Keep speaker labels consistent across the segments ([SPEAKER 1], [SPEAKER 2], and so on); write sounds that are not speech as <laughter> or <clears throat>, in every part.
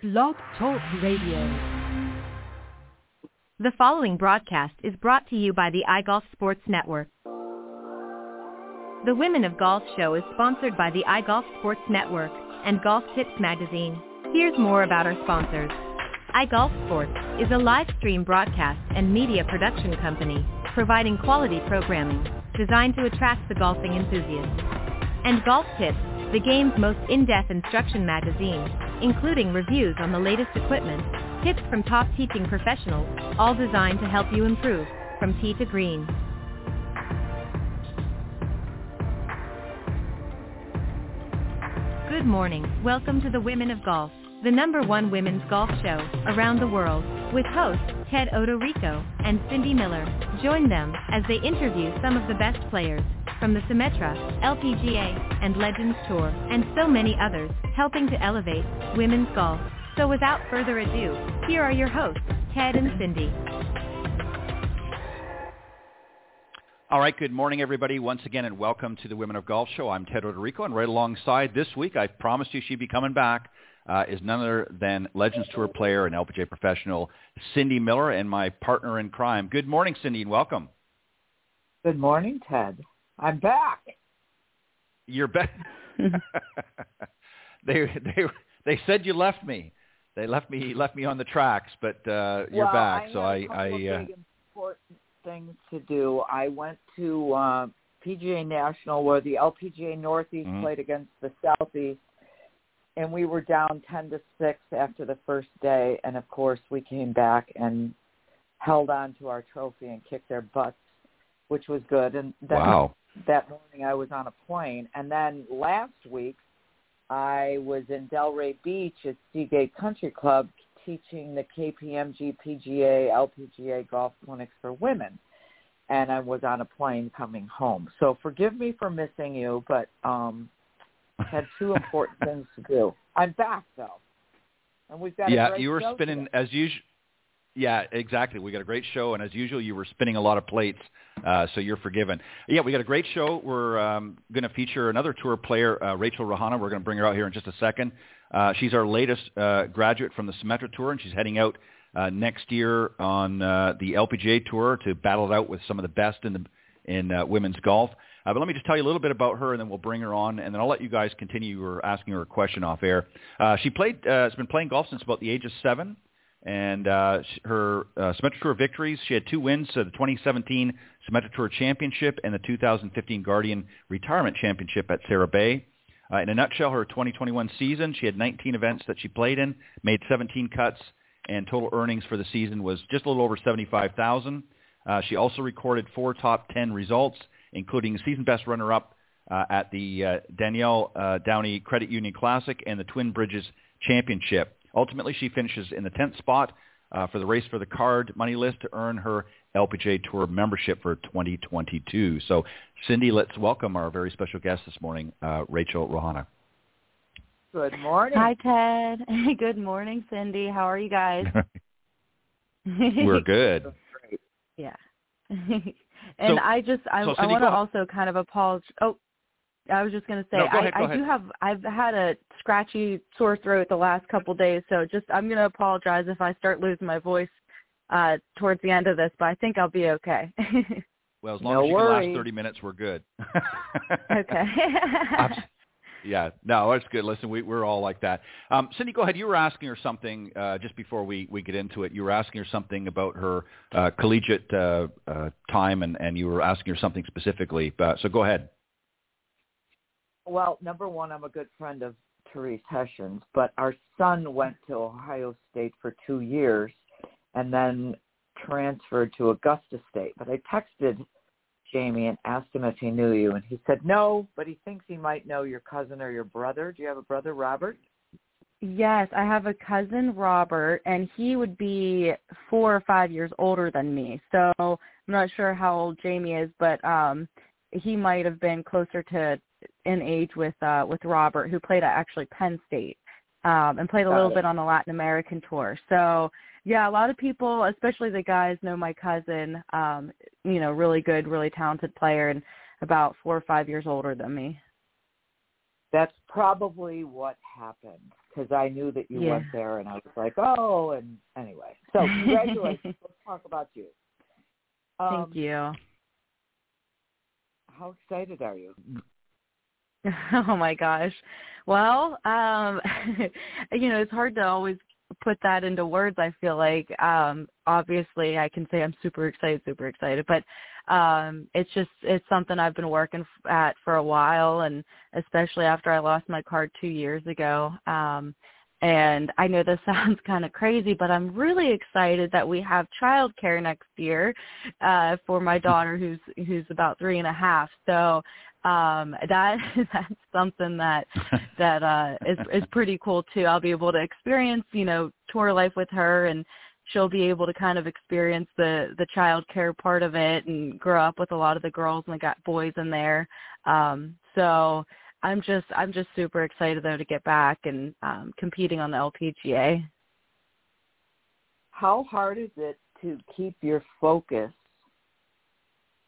[SPEAKER 1] Blog Talk Radio.
[SPEAKER 2] The following broadcast is brought to you by the iGolf Sports Network. The Women of Golf show is sponsored by the iGolf Sports Network and Golf Tips magazine. Here's more about our sponsors. iGolf Sports is a live stream broadcast and media production company providing quality programming designed to attract the golfing enthusiast. And Golf Tips, the game's most in-depth instruction magazine, including reviews on the latest equipment, tips from top teaching professionals, all designed to help you improve from tee to green. Good morning. Welcome to the Women of Golf, the number one women's golf show around the world, with hosts Ted Odorico and Cindy Miller. Join them as they interview some of the best players from the Symetra, LPGA, and Legends Tour, and so many others, helping to elevate women's golf. So without further ado, here are your hosts, Ted and Cindy.
[SPEAKER 3] All right, good morning, everybody, once again, and welcome to the Women of Golf Show. I'm Ted Odorico, and right alongside this week, I promised you she'd be coming back, uh, is none other than Legends Tour player and LPGA professional Cindy Miller and my partner in crime. Good morning, Cindy, and welcome.
[SPEAKER 4] Good morning, Ted. I'm back.
[SPEAKER 3] You're back. <laughs> they they they said you left me. They left me left me on the tracks, but uh, you're
[SPEAKER 4] well,
[SPEAKER 3] back.
[SPEAKER 4] I
[SPEAKER 3] so
[SPEAKER 4] I
[SPEAKER 3] I uh,
[SPEAKER 4] important things to do. I went to uh, PGA National where the LPGA Northeast
[SPEAKER 3] Mhm.
[SPEAKER 4] played against the Southeast, and we were down ten to six after the first day, and of course we came back and held on to our trophy and kicked their butts, which was good. And then
[SPEAKER 3] wow.
[SPEAKER 4] That morning I was on a plane. And then last week I was in Delray Beach at Seagate Country Club teaching the KPMG PGA LPGA golf clinics for women. And I was on a plane coming home. So forgive me for missing you, but um had two important <laughs> things to do. I'm back though. And we've got
[SPEAKER 3] Yeah, you were spinning
[SPEAKER 4] today.
[SPEAKER 3] as usual. Yeah, exactly. We got a great show, and as usual, you were spinning a lot of plates, uh, so you're forgiven. Yeah, we got a great show. We're um, going to feature another tour player, uh, Rachel Rohanna. We're going to bring her out here in just a second. Uh, she's our latest uh, graduate from the Symetra Tour, and she's heading out uh, next year on uh, the LPGA Tour to battle it out with some of the best in the in women's golf. Uh, but let me just tell you a little bit about her, and then we'll bring her on, and then I'll let you guys continue. You were asking her a question off air. Uh, she played. Uh, has been playing golf since about the age of seven and uh, her uh, Symetra Tour victories. She had two wins: uh, the 2017 Symetra Tour Championship and the 2015 Guardian Retirement Championship at Sara Bay. Uh, in a nutshell, her 2021 season, she had 19 events that she played in, made 17 cuts, and total earnings for the season was just a little over 75,000. Uh, she also recorded four top 10 results, including season best runner-up uh, at the uh, Danielle uh, Downey Credit Union Classic and the Twin Bridges Championship. Ultimately, she finishes in the 10th spot uh, for the race for the card money list to earn her LPGA Tour membership for 2022. So, Cindy, let's welcome our very special guest this morning, uh, Rachel Rohanna.
[SPEAKER 4] Good morning.
[SPEAKER 5] Hi, Ted. <laughs> Good morning, Cindy. How are you guys? <laughs>
[SPEAKER 3] We're <laughs> good.
[SPEAKER 5] yeah. and
[SPEAKER 3] So-
[SPEAKER 5] I just I,
[SPEAKER 3] so,
[SPEAKER 5] I want to also kind of apologize. Oh, I was just going to say
[SPEAKER 3] No, go
[SPEAKER 5] I,
[SPEAKER 3] ahead, go
[SPEAKER 5] I
[SPEAKER 3] ahead.
[SPEAKER 5] do have I've had a scratchy sore throat the last couple days, so just I'm going to apologize if I start losing my voice uh towards the end of this, but I think I'll be okay. <laughs>
[SPEAKER 3] Well, as long
[SPEAKER 4] No
[SPEAKER 3] as you can last 30 minutes, we're good.
[SPEAKER 5] okay. <laughs>
[SPEAKER 3] Yeah, no, that's good. Listen, we, we're all like that. Um, Cindy, go ahead. You were asking her something uh, just before we, we get into it. You were asking her something about her uh, collegiate uh, uh, time, and, and you were asking her something specifically. Uh, so go ahead.
[SPEAKER 4] Well, number one, I'm a good friend of Therese Hession's, but our son went to Ohio State for two years and then transferred to Augusta State. But I texted Jamie and asked him if he knew you, and he said no, but he thinks he might know your cousin or your brother. Do you have a brother, Robert?
[SPEAKER 5] Yes, I have a cousin Robert, and he would be four or five years older than me. So I'm not sure how old Jamie is, but um he might have been closer to in age with uh with Robert, who played at actually Penn State, um, and played a
[SPEAKER 4] Got
[SPEAKER 5] little
[SPEAKER 4] it.
[SPEAKER 5] bit on the Latin American tour. So yeah, a lot of people, especially the guys, know my cousin. Um, you know, really good, really talented player, and about four or five years older than me.
[SPEAKER 4] That's probably what happened because I knew that you
[SPEAKER 5] Yeah.
[SPEAKER 4] went there, and I was like, oh, and anyway. So congratulations. <laughs> Let's talk about you. Um,
[SPEAKER 5] Thank you.
[SPEAKER 4] How excited are you? <laughs>
[SPEAKER 5] Oh my gosh. Well, um <laughs> you know, it's hard to always put that into words, I feel like. Um obviously I can say I'm super excited, super excited, but um it's just it's something I've been working at for a while and especially after I lost my card 2 years ago. Um and I know this <laughs> sounds kind of crazy, but I'm really excited that we have childcare next year uh, for my <laughs> daughter, who's who's about three and a half. So um, that <laughs> that's something that that uh, is is pretty cool too. I'll be able to experience, you know, tour life with her, and she'll be able to kind of experience the the child care part of it and grow up with a lot of the girls and I got boys in there. Um, so I'm just I'm just super excited though to get back and um, competing on the LPGA.
[SPEAKER 4] How hard is it to keep your focus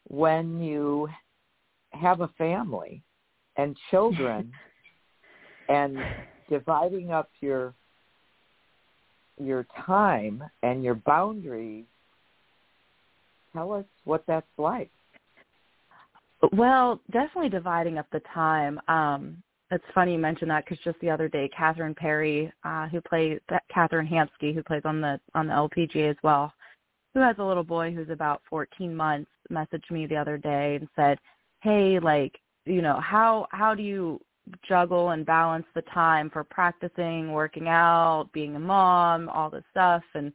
[SPEAKER 4] when you have a family and children <laughs> and dividing up your your time and your boundaries tell us what that's like
[SPEAKER 5] Well, definitely dividing up the time. Um, it's funny you mentioned that because just the other day, Catherine Perry, uh, who plays Catherine Hamski, who plays on the on the LPGA as well, who has a little boy who's about 14 months, messaged me the other day and said, "Hey, like, you know, how how do you juggle and balance the time for practicing, working out, being a mom, all this stuff, and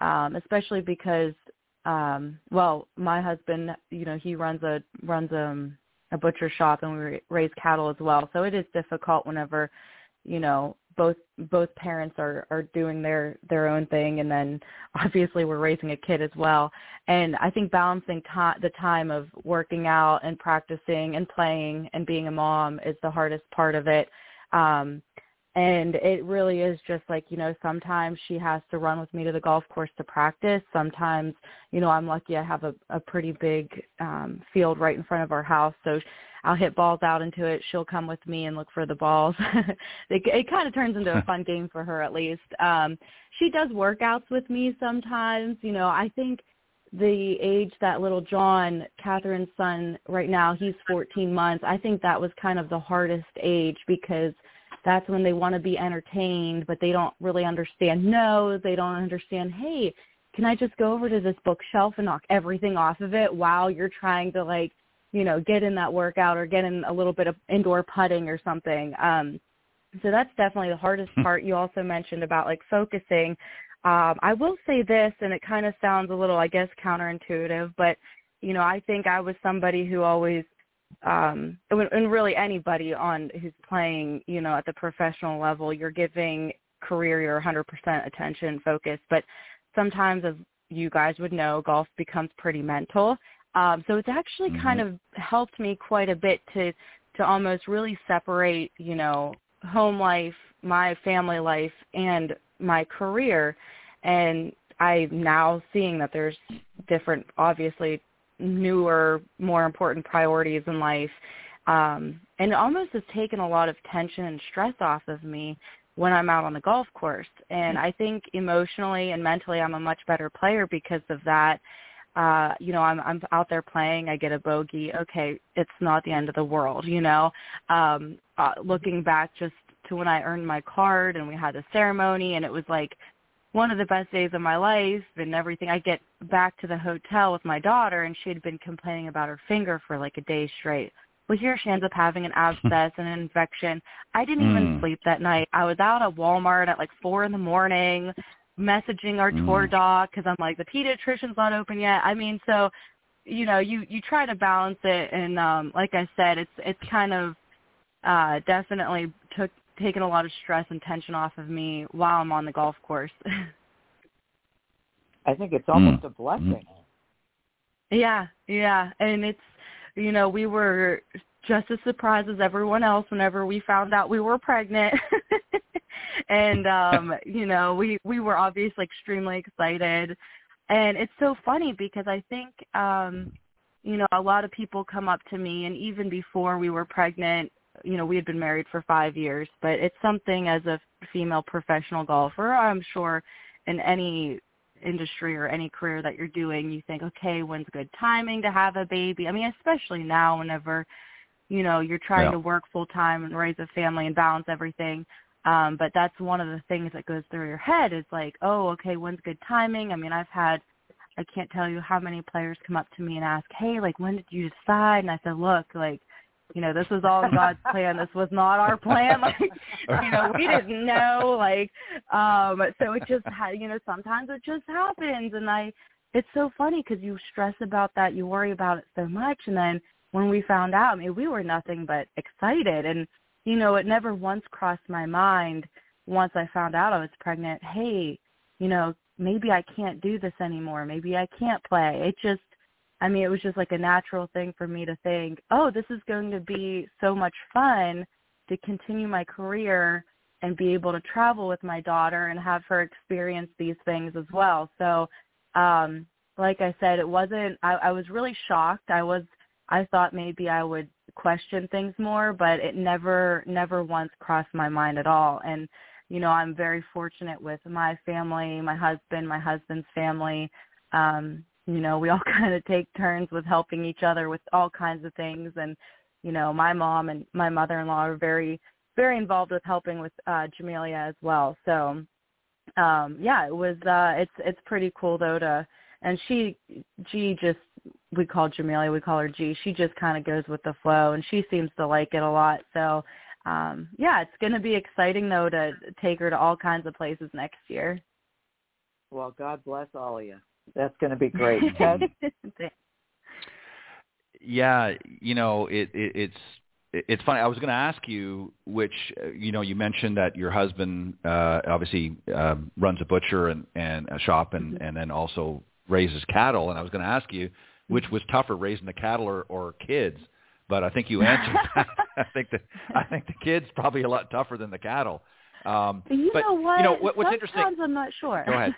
[SPEAKER 5] um, especially because um well my husband you know he runs a runs um a butcher shop and we raise cattle as well. So it is difficult whenever you know both both parents are are doing their their own thing and then <laughs> obviously we're raising a kid as well. And i think balancing ti the time of working out and practicing and playing and being a mom is the hardest part of it. Um and it really is just like you know sometimes she has to run with me to the golf course to practice. Sometimes you know i'm lucky i have a a pretty big um field right in front of our house. So i'll hit balls out into it. She'll come with me and look for the balls. <laughs> It, it kind of turns into a fun game for her at least. Um she does workouts with me sometimes. You know i think the age that little John, Catherine's son, right now, he's 14 months. I think that was kind of the hardest age because that's when they want to be entertained, but they don't really understand no. They don't understand, hey, can I just go over to this bookshelf and knock everything off of it while you're trying to like, you know, get in that workout or get in a little bit of indoor putting or something. Um, so that's definitely the hardest part. You also mentioned about like focusing. Um, I will say this, and it kind of sounds a little, I guess, counterintuitive, but you know, I think I was somebody who always um and and really anybody on who's playing you know at the professional level you're giving career your 100% attention focus. But sometimes as you guys would know golf becomes pretty mental. Um so it's actually
[SPEAKER 3] Mhm.
[SPEAKER 5] kind of helped me quite a bit to to almost really separate you know home life my family life and my career. And i'm now seeing that there's different obviously newer, more important priorities in life. Um, and it almost has taken a lot of tension and stress off of me when I'm out on the golf course. And I think emotionally and mentally I'm a much better player because of that. Uh, you know, I'm I'm out there playing, I get a bogey. Okay, it's not the end of the world, you know. Um uh, looking back just to when I earned my card and we had the ceremony and it was like one of the best days of my life and everything. I get back to the hotel with my daughter and she had been complaining about her finger for like a day straight. Well, here she ends up having an <laughs> abscess and an infection. I didn't even
[SPEAKER 3] Mm.
[SPEAKER 5] sleep that night. I was out at Walmart at like four in the morning, messaging our tour
[SPEAKER 3] Mm.
[SPEAKER 5] doc because I'm like the pediatrician's not open yet. I mean, so you know, you you try to balance it, and um, like I said, it's it's kind of uh, definitely took taken a lot of stress and tension off of me while I'm on the golf course. <laughs>
[SPEAKER 4] I think it's almost
[SPEAKER 3] Mm.
[SPEAKER 4] a blessing.
[SPEAKER 5] yeah, yeah, and it's you know we were just as surprised as everyone else whenever we found out we were pregnant. <laughs> and um <laughs> you know we we were obviously extremely excited and it's so funny because i think um you know a lot of people come up to me and even before we were pregnant you know, we had been married for five years, but it's something as a female professional golfer, I'm sure in any industry or any career that you're doing, you think, okay, when's good timing to have a baby? I mean, especially now whenever, you know, you're trying
[SPEAKER 3] Yeah.
[SPEAKER 5] to work full time and raise a family and balance everything. Um, but that's one of the things that goes through your head is like, oh, okay, when's good timing? I mean, I've had I can't tell you how many players come up to me and ask, "Hey, like when did you decide?" And I said, "Look, like, you know, this was all God's plan. This was not our plan. <laughs> Like, you know, we didn't know. Like, um, so it just had, you know, sometimes it just happens, and I, it's so funny because you stress about that, you worry about it so much, and then when we found out, I mean, we were nothing but excited, and you know, it never once crossed my mind once I found out I was pregnant. Hey, you know, maybe I can't do this anymore. Maybe I can't play. It just, I mean, it was just like a natural thing for me to think, oh, this is going to be so much fun to continue my career and be able to travel with my daughter and have her experience these things as well. So, um, like I said, it wasn't, I, I was really shocked. I was, I thought maybe I would question things more, but it never, never once crossed my mind at all. And, you know, I'm very fortunate with my family, my husband, my husband's family. Um, you know, we all <laughs> kind of take turns with helping each other with all kinds of things. And, you know, my mom and my mother-in-law are very, very involved with helping with uh, Jamelia as well. So, um, yeah, it was, uh, it's, it's pretty cool though to, and she, G just, we call Jamelia, we call her G. She just kind of goes with the flow and she seems to like it a lot. So, um, yeah, it's going to be exciting though to take her to all kinds of places next year.
[SPEAKER 4] Well, God bless all of you. That's going to be great. <laughs> Ted?
[SPEAKER 3] Yeah, you know, it, it it's it's funny. I was going to ask you, which you know, you mentioned that your husband uh, obviously uh, runs a butcher and, and a shop, and
[SPEAKER 5] Mm-hmm.
[SPEAKER 3] and then also raises cattle. And I was going to ask you, which was tougher, raising the cattle or, or kids? But I think you answered. <laughs> that. <laughs> I think the I think the kids probably a lot tougher than the cattle. Um,
[SPEAKER 5] you
[SPEAKER 3] but
[SPEAKER 5] know what?
[SPEAKER 3] you know what, what's
[SPEAKER 5] sometimes
[SPEAKER 3] interesting?
[SPEAKER 5] I'm not sure.
[SPEAKER 3] Go ahead.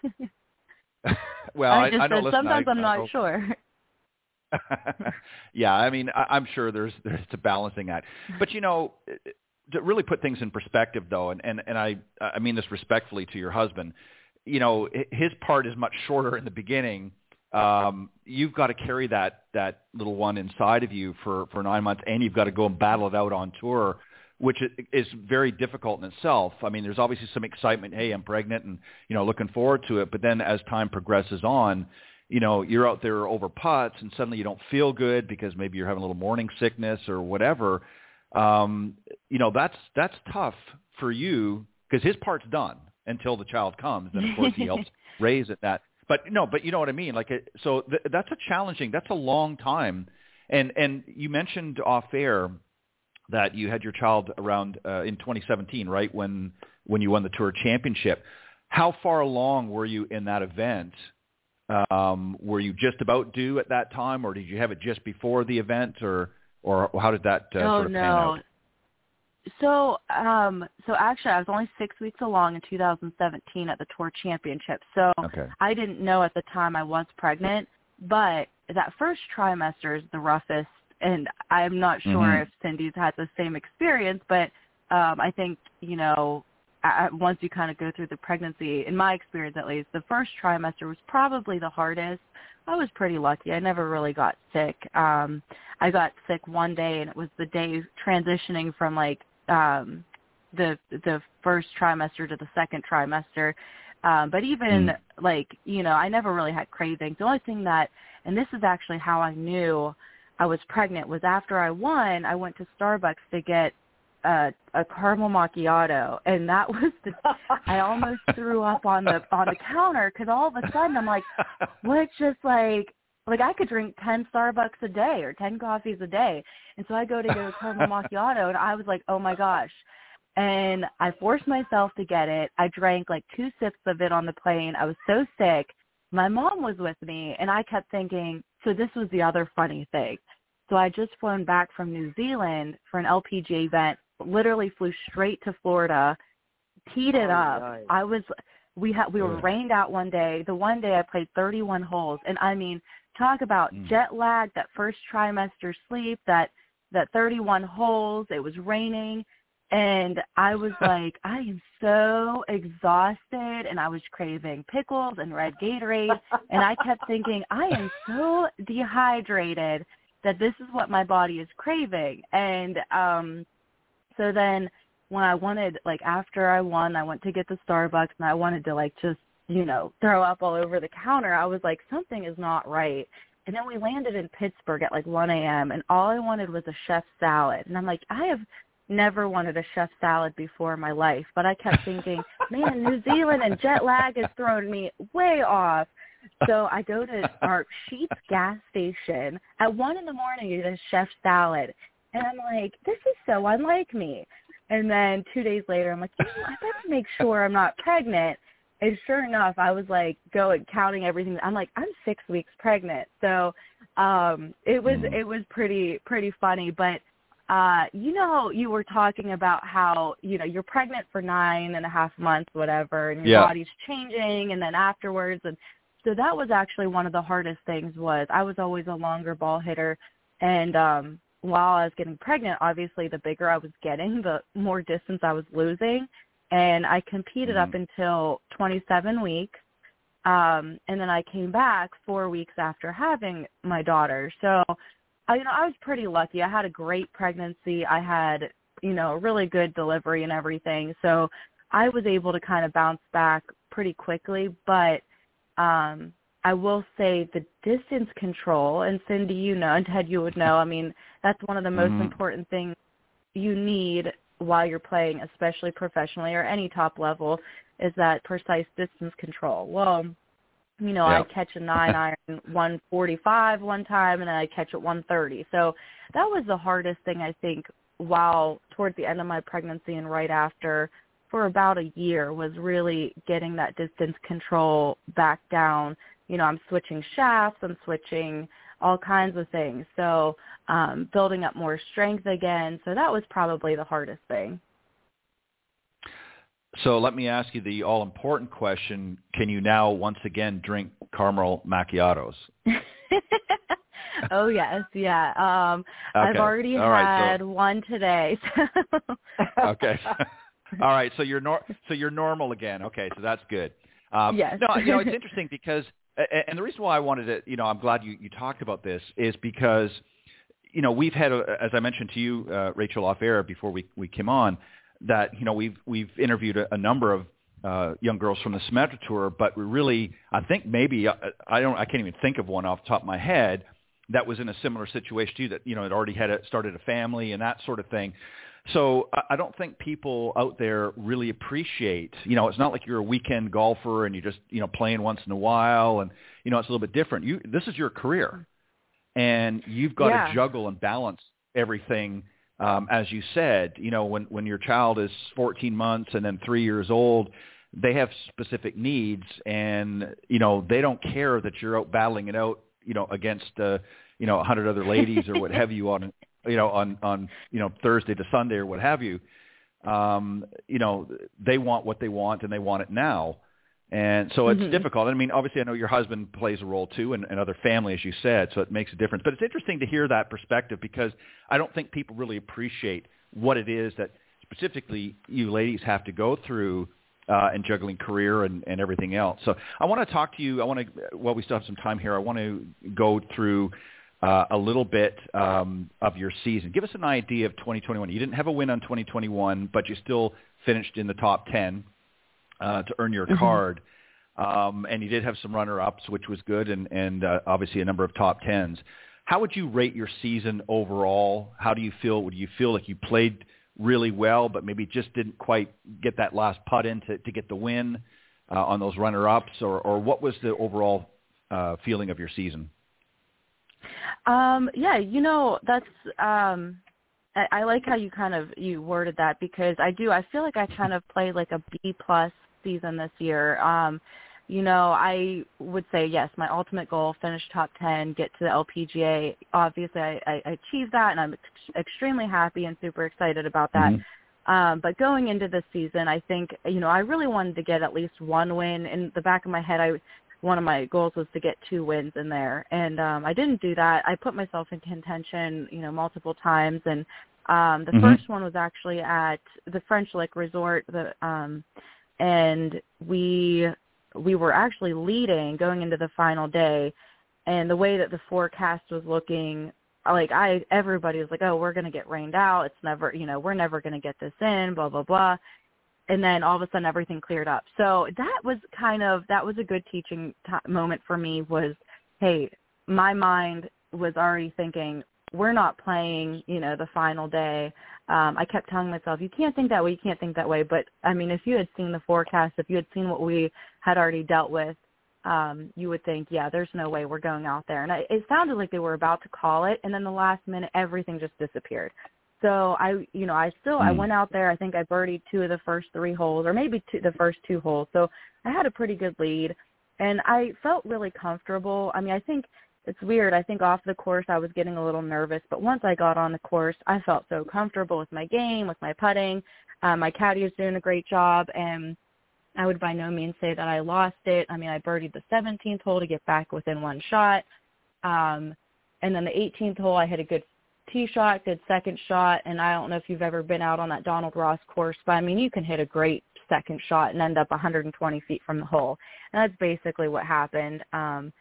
[SPEAKER 3] Well,
[SPEAKER 5] I
[SPEAKER 3] I,
[SPEAKER 5] just
[SPEAKER 3] I know.
[SPEAKER 5] said sometimes
[SPEAKER 3] I,
[SPEAKER 5] I'm not sure. <laughs>
[SPEAKER 3] yeah, I mean, I, I'm sure there's there's a balancing act, but you know, to really put things in perspective, though, and and and I I mean this respectfully to your husband, you know, his part is much shorter in the beginning. Um, you've got to carry that that little one inside of you for for nine months, and you've got to go and battle it out on tour, which is very difficult in itself. I mean, there's obviously some excitement. Hey, I'm pregnant, and you know, looking forward to it. But then as time progresses on, you know, you're out there over putts and suddenly you don't feel good because maybe you're having a little morning sickness or whatever. Um, you know, that's that's tough for you because his part's done until the child comes. Then of course he helps <laughs> raise it. That, but no, but you know what I mean. Like, it, so th- that's a challenging. That's a long time. And and you mentioned off air that you had your child around uh, in 2017, right when when you won the tour championship. How far along were you in that event? Um, were you just about due at that time, or did you have it just before the event, or or how did that uh,
[SPEAKER 5] oh
[SPEAKER 3] sort of
[SPEAKER 5] no.
[SPEAKER 3] pan out?
[SPEAKER 5] So, um, so actually, I was only six weeks along in 2017 at the Tour Championship. So
[SPEAKER 3] Okay.
[SPEAKER 5] I didn't know at the time I was pregnant, but that first trimester is the roughest, and I'm not sure
[SPEAKER 3] Mhm.
[SPEAKER 5] if Cindy's had the same experience, but um, I think you know, a- a- once you kind of go through the pregnancy, in my experience at least, the first trimester was probably the hardest. I was pretty lucky. I never really got sick. Um, I got sick one day, and it was the day transitioning from like um, the the first trimester to the second trimester. Um, but even
[SPEAKER 3] Mm.
[SPEAKER 5] like you know, I never really had cravings. The only thing that, and this is actually how I knew I was pregnant, was after I won, I went to Starbucks to get a, a caramel macchiato, and that was the. I almost threw up on the on the counter because all of a sudden I'm like, what just like like I could drink ten Starbucks a day or ten coffees a day, and so I go to get a caramel <laughs> macchiato, and I was like, oh my gosh, and I forced myself to get it. I drank like two sips of it on the plane. I was so sick. My mom was with me, and I kept thinking. So this was the other funny thing. So I just flown back from New Zealand for an LPG event. Literally flew straight to Florida, teed it
[SPEAKER 4] Oh,
[SPEAKER 5] up.
[SPEAKER 4] nice.
[SPEAKER 5] I was we had we were
[SPEAKER 3] Yeah.
[SPEAKER 5] rained out one day. The one day I played 31 holes, and I mean, talk about
[SPEAKER 3] Mm.
[SPEAKER 5] jet lag, that first trimester sleep, that that 31 holes. It was raining, and I was <laughs> like, I am so exhausted, and I was craving pickles and red Gatorade, and I kept thinking, I am so dehydrated that this is what my body is craving, and um, so then when I wanted, like after I won, I went to get the Starbucks, and I wanted to like just you know throw up all over the counter. I was like, something is not right. And then we landed in Pittsburgh at like 1 a.m. and all I wanted was a chef salad. And I'm like, I have never wanted a chef salad before in my life, but I kept thinking, man, New Zealand and jet lag has thrown me way off. So I go to our Sheetz gas station at one in the morning to get a chef salad, and I'm like, this is so unlike me. And then two days later, I'm like, you know, I better make sure I'm not pregnant. And sure enough, I was like going counting everything. I'm like, I'm six weeks pregnant. So um it was it was pretty pretty funny. But uh, you know, you were talking about how, you know, you're pregnant for nine and a half months, whatever, and your
[SPEAKER 3] Yeah.
[SPEAKER 5] body's changing and then afterwards and so that was actually one of the hardest things was I was always a longer ball hitter and um while I was getting pregnant, obviously the bigger I was getting, the more distance I was losing. And I competed up until 27 weeks. Um, and then I came back four weeks after having my daughter. So, I, you know, I was pretty lucky. I had a great pregnancy. I had, you know, a really good delivery and everything. So I was able to kind of bounce back pretty quickly. But um, I will say the distance control, and Cindy, you know, <laughs> and Ted, you would know. I mean, that's one of the most
[SPEAKER 3] Mhm.
[SPEAKER 5] important things you need while you're playing, especially professionally or any top level, is that precise distance control. Well, you know, I
[SPEAKER 3] Yep.
[SPEAKER 5] catch a nine iron <laughs> 145 one time, and then I catch it 130. So that was the hardest thing I think. While towards the end of my pregnancy and right after, for about a year, was really getting that distance control back down. You know, I'm switching shafts, I'm switching all kinds of things. So um, building up more strength again. So that was probably the hardest thing.
[SPEAKER 3] So let me ask you the all-important question: Can you now once again drink caramel macchiatos? <laughs>
[SPEAKER 5] oh yes, yeah. Um I've
[SPEAKER 3] Okay.
[SPEAKER 5] already
[SPEAKER 3] All right, so-
[SPEAKER 5] had one today. So. <laughs>
[SPEAKER 3] okay. <laughs> All right. So you're nor- so you're normal again. Okay. So that's good. Um,
[SPEAKER 5] Yes.
[SPEAKER 3] No, you know it's interesting because, and the reason why I wanted to, you know, I'm glad you you talked about this is because, you know, we've had, a, as I mentioned to you, uh, Rachel, off air before we we came on, that you know we've we've interviewed a, a number of uh, young girls from the Symetra Tour, but we really, I think maybe uh, I don't, I can't even think of one off the top of my head that was in a similar situation to you that you know had already had a, started a family and that sort of thing. So I- I don't think people out there really appreciate, you know, it's not like you're a weekend golfer and you're just, you know, playing once in a while and, you know, it's a little bit different. You, this is your career and you've got
[SPEAKER 5] Yeah.
[SPEAKER 3] to juggle and balance everything. Um, as you said, you know, when, when your child is 14 months and then three years old, they have specific needs and, you know, they don't care that you're out battling it out, you know, against, uh, you know, a hundred other ladies or what have you on, <laughs> you know, on, on, you know, Thursday to Sunday or what have you. Um, you know, they want what they want and they want it now. And so it's
[SPEAKER 5] Mhm.
[SPEAKER 3] difficult. I mean, obviously, I know your husband plays a role too, and, and other family, as you said, so it makes a difference. But it's interesting to hear that perspective because I don't think people really appreciate what it is that specifically you ladies have to go through uh, in juggling career and, and everything else. So I want to talk to you. I want to, while we still have some time here, I want to go through uh, a little bit um, of your season. Give us an idea of 2021. You didn't have a win on 2021, but you still finished in the top 10 uh, to earn your card. Um, and you did have some runner-ups, which was good, and, and uh, obviously a number of top tens. How would you rate your season overall? How do you feel? Would you feel like you played really well, but maybe just didn't quite get that last putt in to, to get the win uh, on those runner-ups, or, or what was the overall uh, feeling of your season?
[SPEAKER 5] Um, yeah, you know, that's um I, I like how you kind of you worded that because I do I feel like I kind of played like a B plus season this year. Um, you know, I would say yes, my ultimate goal, finish top ten, get to the LPGA. Obviously I, I I achieved that and I'm ex- extremely happy and super excited about that.
[SPEAKER 3] Mhm.
[SPEAKER 5] Um, but going into this season, I think you know I really wanted to get at least one win. In the back of my head, I one of my goals was to get two wins in there, and um, I didn't do that. I put myself in contention, you know, multiple times, and um, the mm-hmm. first one was actually at the French Lick Resort, the um, and we we were actually leading going into the final day, and the way that the forecast was looking, like I everybody was like, oh, we're gonna get rained out. It's never, you know, we're never gonna get this in. Blah blah blah and then all of a sudden everything cleared up. So that was kind of that was a good teaching t- moment for me. Was hey, my mind was already thinking we're not playing, you know, the final day. Um, I kept telling myself, you can't think that way, you can't think that way. But I mean, if you had seen the forecast, if you had seen what we had already dealt with, um, you would think, yeah, there's no way we're going out there. And I, it sounded like they were about to call it, and then the last minute, everything just disappeared. So I, you know, I still mm. I hmm. went out there. I think I birdied two of the first three holes, or maybe two, the first two holes. So I had a pretty good lead, and I felt really comfortable. I mean, I think it's weird. I think off the course I was getting a little nervous, but once I got on the course, I felt so comfortable with my game, with my putting. Um, my caddy was doing a great job, and I would by no means say that I lost it. I mean, I birdied the 17th hole to get back within one shot. Um, and then the 18th hole, I hit a good tee shot, good second shot, and I don't know if you've ever been out on that Donald Ross course, but I mean, you can hit a great second shot and end up 120 feet from the hole. And that's basically what happened. Um,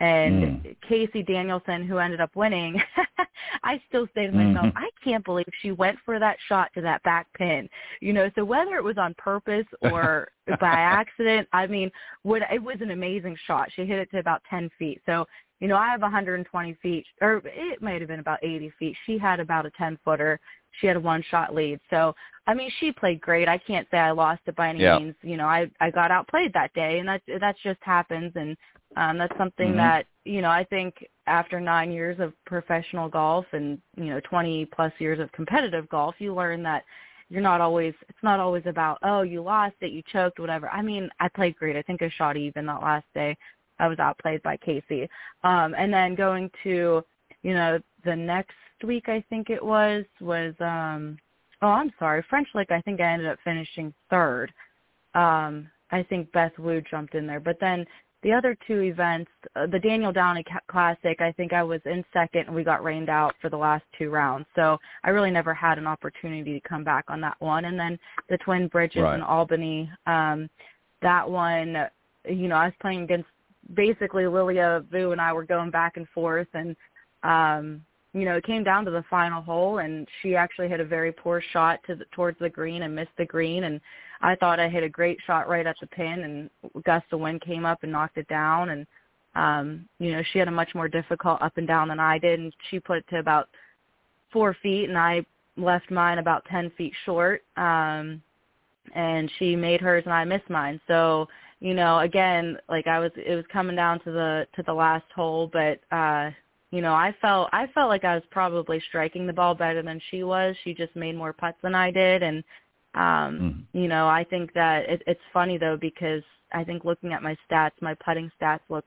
[SPEAKER 5] and mm. Casey Danielson, who ended up winning, <laughs> I still say to myself, mm-hmm. I can't believe she went for that shot to that back pin. You know, so whether it was on purpose or <laughs> by accident, I mean, what it was an amazing shot. She hit it to about 10 feet. So you know, I have 120 feet, or it might have been about 80 feet. She had about a 10 footer. She had a one shot lead. So, I mean, she played great. I can't say I lost it by any yeah. means. You know, I I got outplayed that day, and that that just happens. And um, that's something mm-hmm. that you know I think after nine years of professional golf and you know 20 plus years of competitive golf, you learn that you're not always it's not always about oh you lost it you choked whatever i mean i played great i think i shot even that last day I was outplayed by Casey. Um, and then going to, you know, the next week I think it was was um oh I'm sorry French Lick I think I ended up finishing third. Um, I think Beth Wu jumped in there, but then the other two events, uh, the Danielle Downey Classic, I think I was in second and we got rained out for the last two rounds. So I really never had an opportunity to come back on that one. And then the Twin Bridges right. in Albany, um, that one, you know, I was playing against basically Lilia Vu and I were going back and forth and um you know, it came down to the final hole and she actually hit a very poor shot to the, towards the green and missed the green and I thought I hit a great shot right at the pin and gust of wind came up and knocked it down and um you know, she had a much more difficult up and down than I did and she put it to about 4 feet and I left mine about 10 feet short um and she made hers and I missed mine. So you know, again, like I was, it was coming down to the to the last hole, but uh, you know, I felt I felt like I was probably striking the ball better than she was. She just made more putts than I did, and um, mm. you know, I think that it, it's funny though because I think looking at my stats, my putting stats look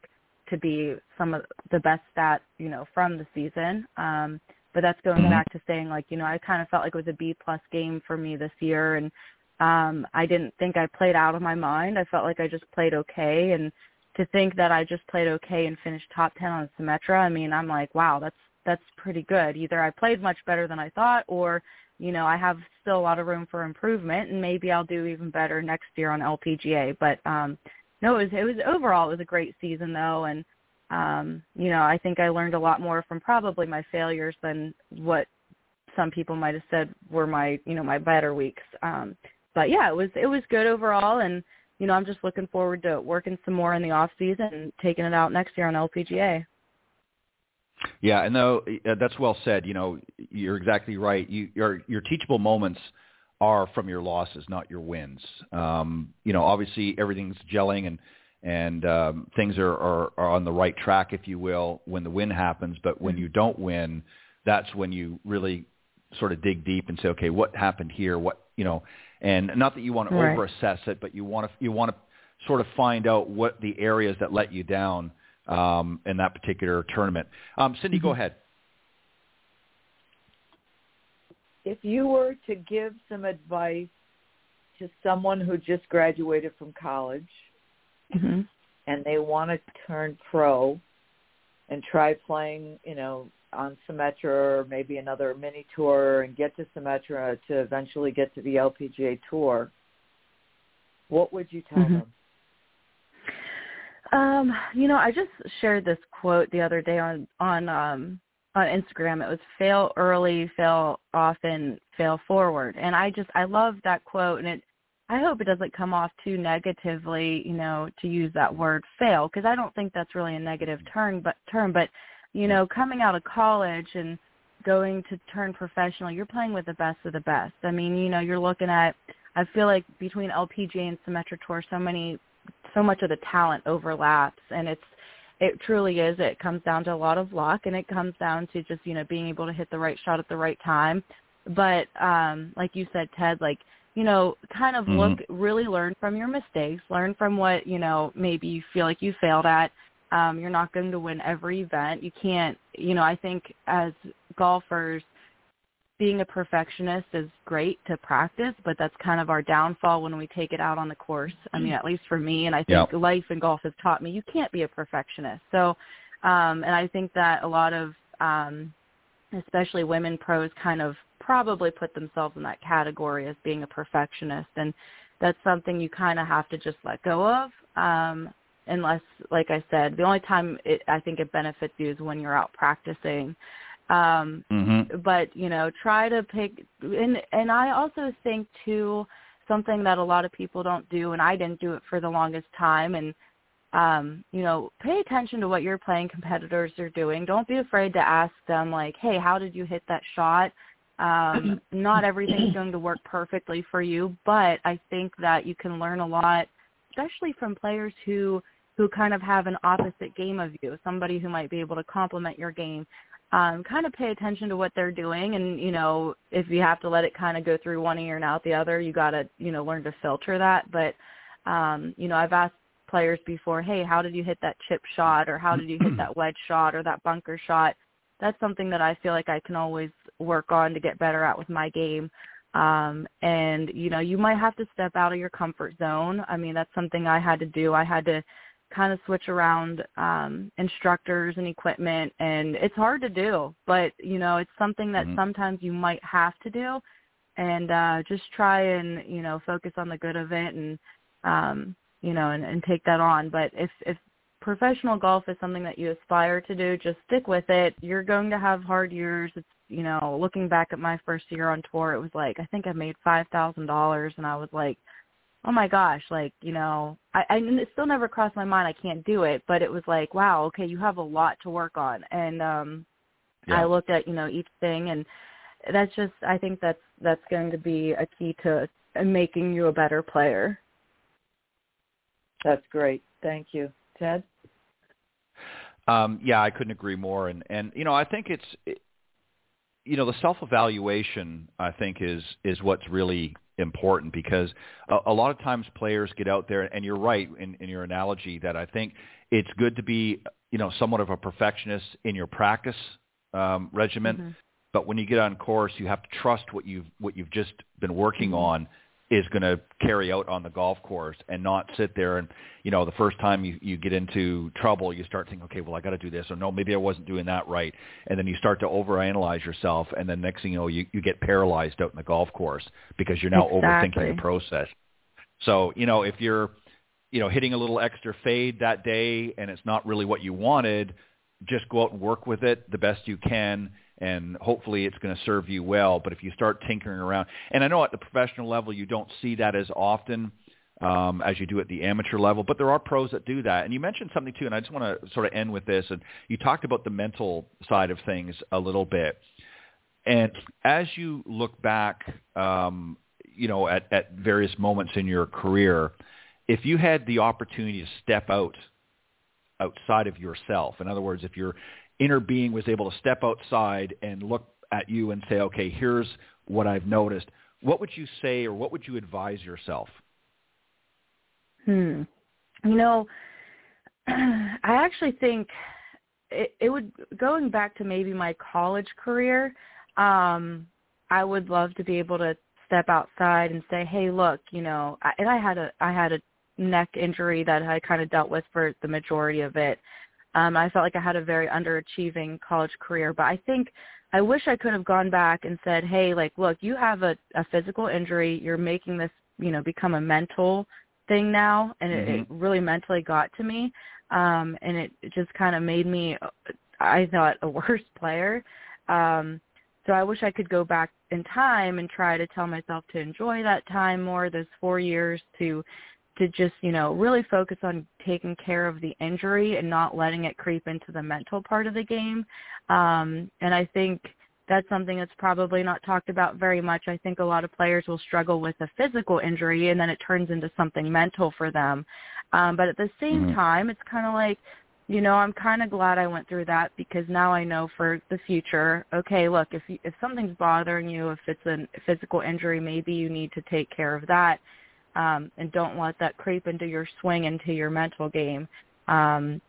[SPEAKER 5] to be some of the best stats, you know, from the season. Um, but that's going mm-hmm. back to saying like, you know, I kind of felt like it was a B plus game for me this year, and um, I didn't think I played out of my mind. I felt like I just played okay, and to think that I just played okay and finished top ten on Symetra, I mean, I'm like, wow, that's that's pretty good. Either I played much better than I thought, or you know, I have still a lot of room for improvement, and maybe I'll do even better next year on LPGA. But um, no, it was it was overall it was a great season though, and um, you know, I think I learned a lot more from probably my failures than what some people might have said were my you know my better weeks. Um, but yeah, it was it was good overall, and you know I'm just looking forward to working some more in the off season and taking it out next year on LPGA.
[SPEAKER 3] Yeah, and though that's well said. You know, you're exactly right. You, your your teachable moments are from your losses, not your wins. Um, you know, obviously everything's gelling and and um, things are, are are on the right track, if you will, when the win happens. But when you don't win, that's when you really sort of dig deep and say, okay, what happened here? What you know, and not that you want to right. overassess it, but you want to you want to sort of find out what the areas that let you down um, in that particular tournament. Um, Cindy, mm-hmm. go ahead.
[SPEAKER 4] If you were to give some advice to someone who just graduated from college
[SPEAKER 5] mm-hmm.
[SPEAKER 4] and they want to turn pro and try playing, you know, on Symetra or maybe another mini tour and get to Symetra to eventually get to the LPGA tour, what would you tell mm-hmm. them?
[SPEAKER 5] Um, you know, I just shared this quote the other day on on um on Instagram. It was fail early, fail often, fail forward. And I just I love that quote and it I hope it doesn't come off too negatively, you know, to use that word fail because I don't think that's really a negative term but term but you know, coming out of college and going to turn professional, you're playing with the best of the best. I mean, you know, you're looking at I feel like between LPGA and Symetra Tour so many so much of the talent overlaps and it's it truly is it comes down to a lot of luck and it comes down to just you know being able to hit the right shot at the right time but um like you said ted like you know kind of mm-hmm. look really learn from your mistakes learn from what you know maybe you feel like you failed at um you're not going to win every event you can't you know i think as golfers being a perfectionist is great to practice, but that's kind of our downfall when we take it out on the course. I mean, at least for me, and I think yep. life and golf has taught me you can't be a perfectionist. So, um, and I think that a lot of, um, especially women pros, kind of probably put themselves in that category as being a perfectionist, and that's something you kind of have to just let go of. Um, unless, like I said, the only time it, I think it benefits you is when you're out practicing. Um, mm-hmm. But you know, try to pick. And and I also think too something that a lot of people don't do, and I didn't do it for the longest time. And um, you know, pay attention to what your playing competitors are doing. Don't be afraid to ask them like, "Hey, how did you hit that shot?" Um, <clears throat> not everything's going to work perfectly for you, but I think that you can learn a lot, especially from players who who kind of have an opposite game of you, somebody who might be able to complement your game um, kind of pay attention to what they're doing. And you know if you have to let it kind of go through one ear and out the other you got to you know learn to filter that. But um you know i've asked players before hey how did you hit that chip shot? Or how did you hit <clears throat> that wedge shot or that bunker shot? That's something that i feel like i can always work on to get better at with my game. Um and you know you might have to step out of your comfort zone. I mean that's something i had to do. I had to kind of switch around um instructors and equipment and it's hard to do but you know it's something that mm-hmm. sometimes you might have to do and uh just try and you know focus on the good of it and um you know and, and take that on. But if if professional golf is something that you aspire to do just stick with it. You're going to have hard years. It's you know looking back at my first year on tour it was like i think i made five thousand dollars and i was like oh my gosh, like, you know, I, I it still never crossed my mind I can't do it, but it was like, wow, okay, you have a lot to work on. And um yeah. I looked at, you know, each thing and that's just I think that's that's going to be a key to making you a better player.
[SPEAKER 4] That's great. Thank you. Ted?
[SPEAKER 3] Um, yeah, I couldn't agree more. And, and you know, I think it's, you know, the self-evaluation, I think, is is what's really important because a, a lot of times players get out there, and you're right in, in your analogy that I think it's good to be, you know, somewhat of a perfectionist in your practice um, regimen. Mm-hmm. But when you get on course, you have to trust what you've what you've just been working mm-hmm. on is going to carry out on the golf course and not sit there and you know the first time you you get into trouble you start thinking okay well I got to do this or no maybe I wasn't doing that right and then you start to overanalyze yourself and then next thing you know you you get paralyzed out in the golf course because you're now
[SPEAKER 5] exactly.
[SPEAKER 3] overthinking the process so you know if you're you know hitting a little extra fade that day and it's not really what you wanted just go out and work with it the best you can and hopefully it's going to serve you well. But if you start tinkering around, and I know at the professional level you don't see that as often um, as you do at the amateur level, but there are pros that do that. And you mentioned something too, and I just want to sort of end with this. And you talked about the mental side of things a little bit. And as you look back, um, you know, at, at various moments in your career, if you had the opportunity to step out outside of yourself, in other words, if you're inner being was able to step outside and look at you and say, okay, here's what I've noticed, what would you say or what would you advise yourself?
[SPEAKER 5] Hmm. You know, <clears throat> I actually think it, it would going back to maybe my college career. Um, I would love to be able to step outside and say, "Hey, look, you know," I, and I had a I had a neck injury that I kind of dealt with for the majority of it. Um, I felt like I had a very underachieving college career, but I think I wish I could have gone back and said, "Hey, like, look, you have a, a physical injury. You're making this, you know, become a mental thing now," and mm-hmm. it, it really mentally got to me, um, and it, it just kind of made me, I thought, a <laughs> worse player. Um, so I wish I could go back in time and try to tell myself to enjoy that time more, those four years to to just, you know, really focus on taking care of the injury and not letting it creep into the mental part of the game. Um, and I think that's something that's probably not talked about very much. I think a lot of players will struggle with a physical injury and then it turns into something mental for them. Um, but at the same mm-hmm. time, it's kind of like you know, I'm kind of glad I went through that because now I know for the future. Okay, look, if you, if something's bothering you, if it's a physical injury, maybe you need to take care of that, um, and don't let that creep into your swing, into your mental game. Um,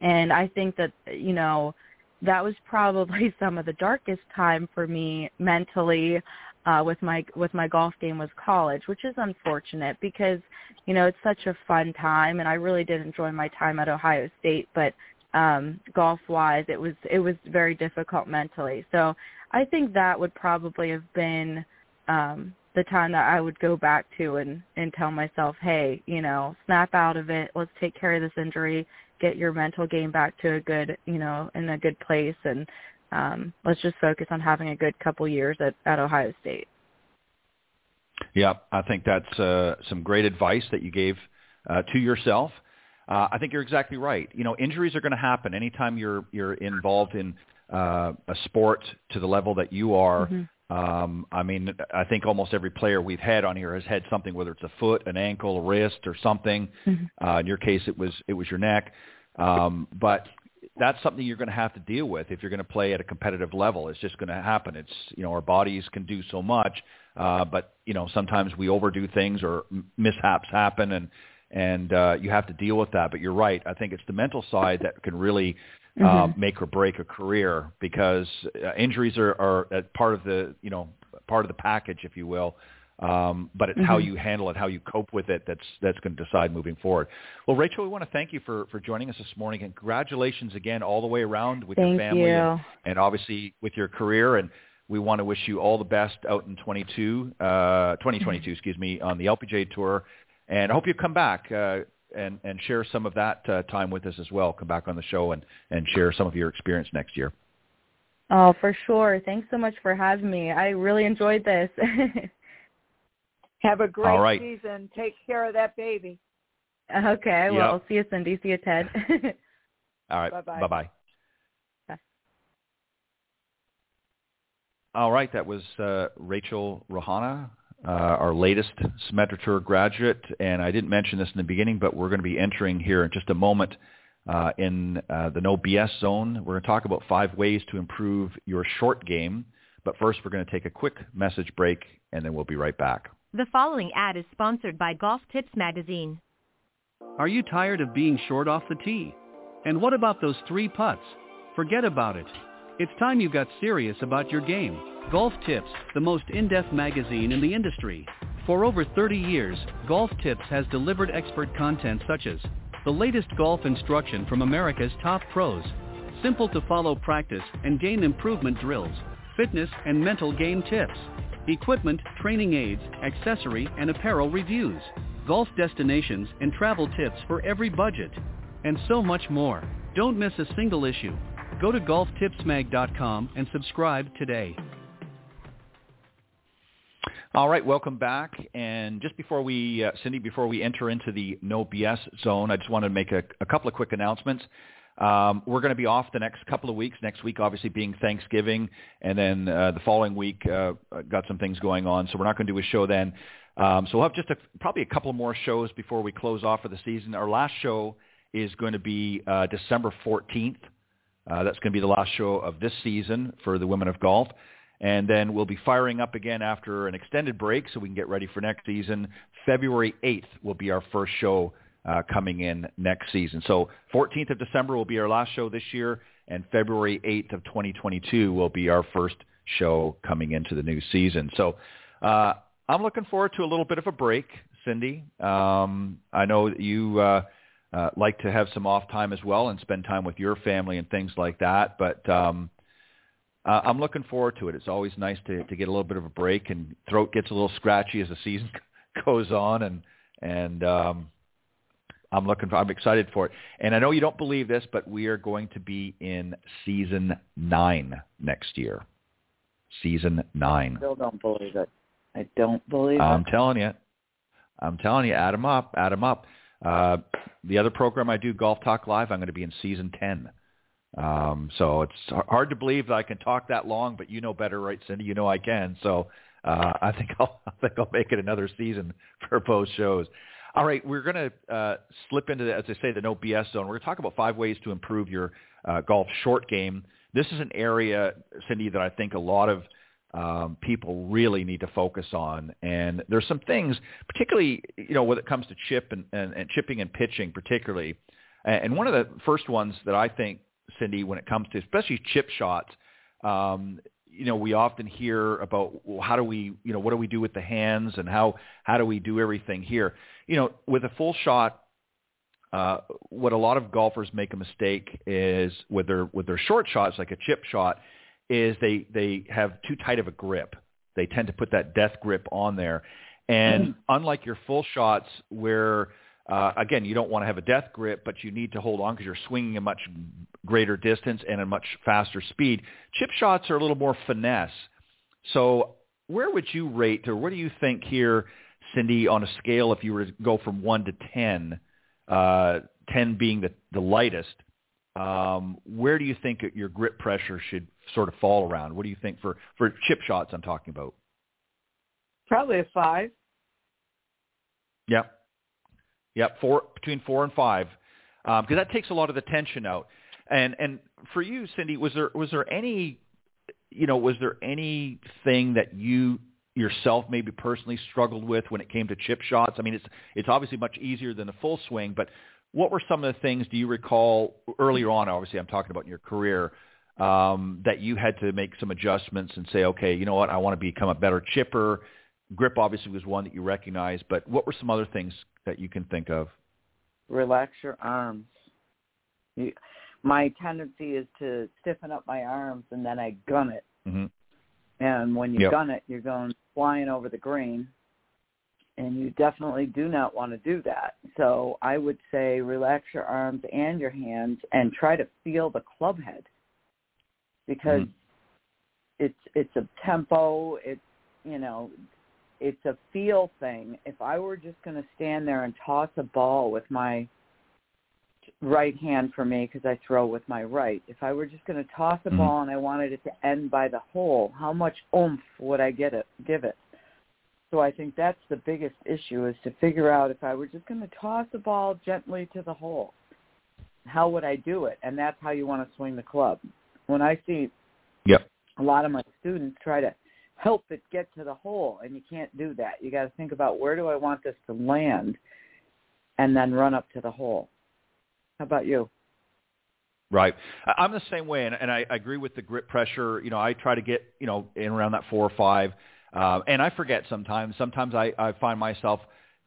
[SPEAKER 5] and I think that you know, that was probably <laughs> some of the darkest time for me mentally uh, with my with my golf game was college, which is unfortunate because you know it's such a fun time, and I really did enjoy my time at Ohio State. But um, golf wise, it was it was very difficult mentally. So I think that would probably have been um, the time that I would go back to and and tell myself, hey, you know, snap out of it. Let's take care of this injury. Get your mental game back to a good, you know, in a good place, and um, let's just focus on having a good couple years at, at Ohio State.
[SPEAKER 3] Yeah, I think that's uh, some great advice that you gave uh, to yourself. Uh, I think you're exactly right. You know, injuries are going to happen anytime you're you're involved in uh, a sport to the level that you are. Mm-hmm. Um, I mean, I think almost every player we've had on here has had something, whether it's a foot, an ankle, a wrist, or something. Mm-hmm. Uh, in your case, it was it was your neck. Um, but that's something you're going to have to deal with if you're going to play at a competitive level. It's just going to happen. It's you know our bodies can do so much, uh, but you know sometimes we overdo things or mishaps happen, and and uh, you have to deal with that. But you're right. I think it's the mental side that can really uh, mm-hmm. make or break a career because uh, injuries are, are part of the you know part of the package, if you will. Um, but it's mm-hmm. how you handle it, how you cope with it that's that's going to decide moving forward. Well, Rachel, we want to thank you for, for joining us this morning, and congratulations again all the way around with
[SPEAKER 5] thank
[SPEAKER 3] your family
[SPEAKER 5] you.
[SPEAKER 3] and, and, obviously with your career. And we want to wish you all the best out in 22, uh, 2022, mm-hmm. excuse me, on the LPGA Tour. And I hope you come back uh, and, and share some of that uh, time with us as well. Come back on the show and, and share some of your experience next year.
[SPEAKER 5] Oh, for sure. Thanks so much for having me. I really enjoyed this. <laughs>
[SPEAKER 4] Have a great
[SPEAKER 3] All right.
[SPEAKER 4] season. Take care of that baby.
[SPEAKER 5] Okay. Well,
[SPEAKER 3] yep.
[SPEAKER 5] see you Cindy. See you Ted. <laughs>
[SPEAKER 3] All right.
[SPEAKER 4] Bye-bye.
[SPEAKER 3] Bye-bye. All right, that was uh, Rachel Rohanna, uh, our latest Symetra graduate. And I didn't mention this in the beginning, but we're going to be entering here in just a moment uh, in uh, the no BS zone. We're going to talk about five ways to improve your short game. But first, we're going to take a quick message break, and then we'll be right back.
[SPEAKER 2] The following ad is sponsored by Golf Tips Magazine.
[SPEAKER 6] Are you tired of being short off the tee? And what about those three putts? Forget about it. It's time you got serious about your game. Golf Tips, the most in-depth magazine in the industry. For over 30 years, Golf Tips has delivered expert content such as the latest golf instruction from America's top pros, simple to follow practice and game improvement drills, fitness and mental game tips, equipment, training aids, accessory, and apparel reviews, golf destinations and travel tips for every budget, and so much more. Don't miss a single issue. Go to golftipsmag.com and subscribe today.
[SPEAKER 3] All right, welcome back. And just before we, uh, Cindy, before we enter into the no BS zone, I just wanted to make a, a couple of quick announcements. Um, we're going to be off the next couple of weeks. Next week, obviously, being Thanksgiving, and then uh, the following week, uh, got some things going on, so we're not going to do a show then. Um, so we'll have just a, probably a couple more shows before we close off for the season. Our last show is going to be uh, December 14th. Uh, that's going to be the last show of this season for the Women of Golf. And then we'll be firing up again after an extended break so we can get ready for next season. February 8th will be our first show uh, coming in next season. So 14th of December will be our last show this year, and February 8th of 2022 will be our first show coming into the new season. So uh, I'm looking forward to a little bit of a break. Cindy. Um, I know you uh, uh, like to have some off time as well and spend time with your family and things like that. But um, uh, I'm looking forward to it. It's always nice to, to get a little bit of a break, and throat gets a little scratchy as the <laughs> season <laughs> goes on, and and um, I'm looking for. I'm excited for it. And I know you don't believe this, but we are going to be in season nine next year. Season nine.
[SPEAKER 4] Still don't believe it. I don't believe it.
[SPEAKER 3] I'm telling you. I'm telling you, add them up, add them up. Uh, the other program I do, Golf Talk Live, I'm going to be in season 10. Um, so it's hard to believe that I can talk that long, but you know better, right, Cindy? You know I can. So uh, I think I'll <laughs> I think I'll make it another season for both shows. All right, we're going to uh, slip into, the, as I say, the no BS zone. We're going to talk about five ways to improve your uh, golf short game. This is an area, Cindy, that I think a lot of um, people really need to focus on. And there's some things, particularly, you know, when it comes to chip and, and, and chipping and pitching, particularly. And one of the first ones that I think, Cindy, when it comes to especially chip shots, um, you know, we often hear about well, how do we, you know, what do we do with the hands and how how do we do everything here? You know, with a full shot, uh, what a lot of golfers make a mistake is with their with their short shots, like a chip shot, is they they have too tight of a grip. They tend to put that death grip on there, and unlike your full shots, where uh, again you don't want to have a death grip, but you need to hold on because you're swinging a much greater distance and a much faster speed. Chip shots are a little more finesse. So where would you rate, or what do you think here, Cindy, on a scale if you were to go from one to ten? Uh, 10 being the, the lightest, um, where do you think your grip pressure should sort of fall around? What do you think for, for chip shots I'm talking about?
[SPEAKER 4] Probably a five.
[SPEAKER 3] Yep. Yep, four between four and five, because um, that takes a lot of the tension out. And and for you, Cindy, was there was there any, you know, was there anything that you yourself maybe personally struggled with when it came to chip shots? I mean, it's it's obviously much easier than a full swing, but what were some of the things do you recall earlier on? Obviously, I'm talking about in your career um, that you had to make some adjustments and say, okay, you know what, I want to become a better chipper. Grip obviously was one that you recognized, but what were some other things that you can think of?
[SPEAKER 4] Relax your arms. You, my tendency is to stiffen up my arms and then I gun it.
[SPEAKER 3] Mm-hmm.
[SPEAKER 4] And when you
[SPEAKER 3] Yep.
[SPEAKER 4] gun it, you're going flying over the green. And you definitely do not want to do that. So I would say relax your arms and your hands and try to feel the club head because
[SPEAKER 3] Mhm.
[SPEAKER 4] it's it's a tempo, it's you know, it's a feel thing. If I were just going to stand there and toss a ball with my right hand for me because I throw with my right. If I were just going to toss a
[SPEAKER 3] Mhm.
[SPEAKER 4] ball and I wanted it to end by the hole, how much oomph would I get it give it? So I think that's the biggest issue is to figure out if I were just going to toss a ball gently to the hole, how would I do it? And that's how you want to swing the club. When I see
[SPEAKER 3] Yep.
[SPEAKER 4] a lot of my students try to help it get to the hole and you can't do that. You got to think about where do I want this to land and then run up to the hole. How about you?
[SPEAKER 3] Right. I'm the same way, and, and I, I agree with the grip pressure. You know, I try to get you know in around that four or five, uh, and I forget sometimes. Sometimes I, I find myself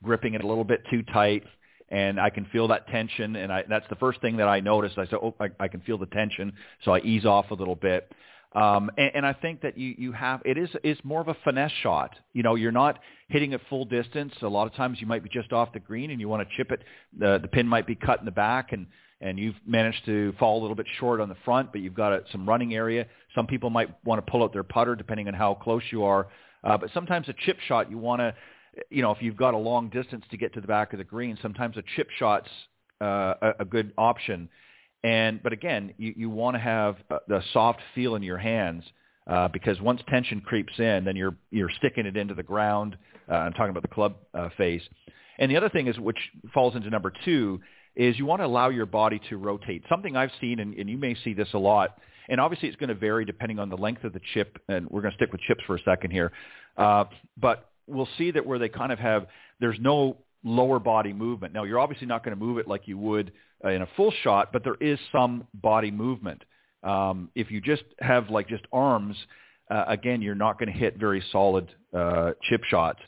[SPEAKER 3] gripping it a little bit too tight, and I can feel that tension, and I, that's the first thing that I notice. I say, oh, I, I can feel the tension, so I ease off a little bit. Um, and, and I think that you, you have it is is more of a finesse shot. You know, you're not hitting it full distance. A lot of times you might be just off the green and you want to chip it. The the pin might be cut in the back and and you've managed to fall a little bit short on the front, but you've got a, some running area. Some people might want to pull out their putter depending on how close you are. Uh, but sometimes a chip shot you want to, you know, if you've got a long distance to get to the back of the green, sometimes a chip shot's uh, a, good option. And but again, you, you want to have a, the soft feel in your hands uh, because once tension creeps in, then you're you're sticking it into the ground. Uh, I'm talking about the club uh, face. And the other thing is, which falls into number two, is you want to allow your body to rotate. Something I've seen, and, and you may see this a lot, and obviously it's going to vary depending on the length of the chip, and we're going to stick with chips for a second here. Uh, but we'll see that where they kind of have, there's no lower body movement. Now, you're obviously not going to move it like you would uh, in a full shot, but there is some body movement. Um, if you just have like just arms, uh, again, you're not going to hit very solid uh, chip shots.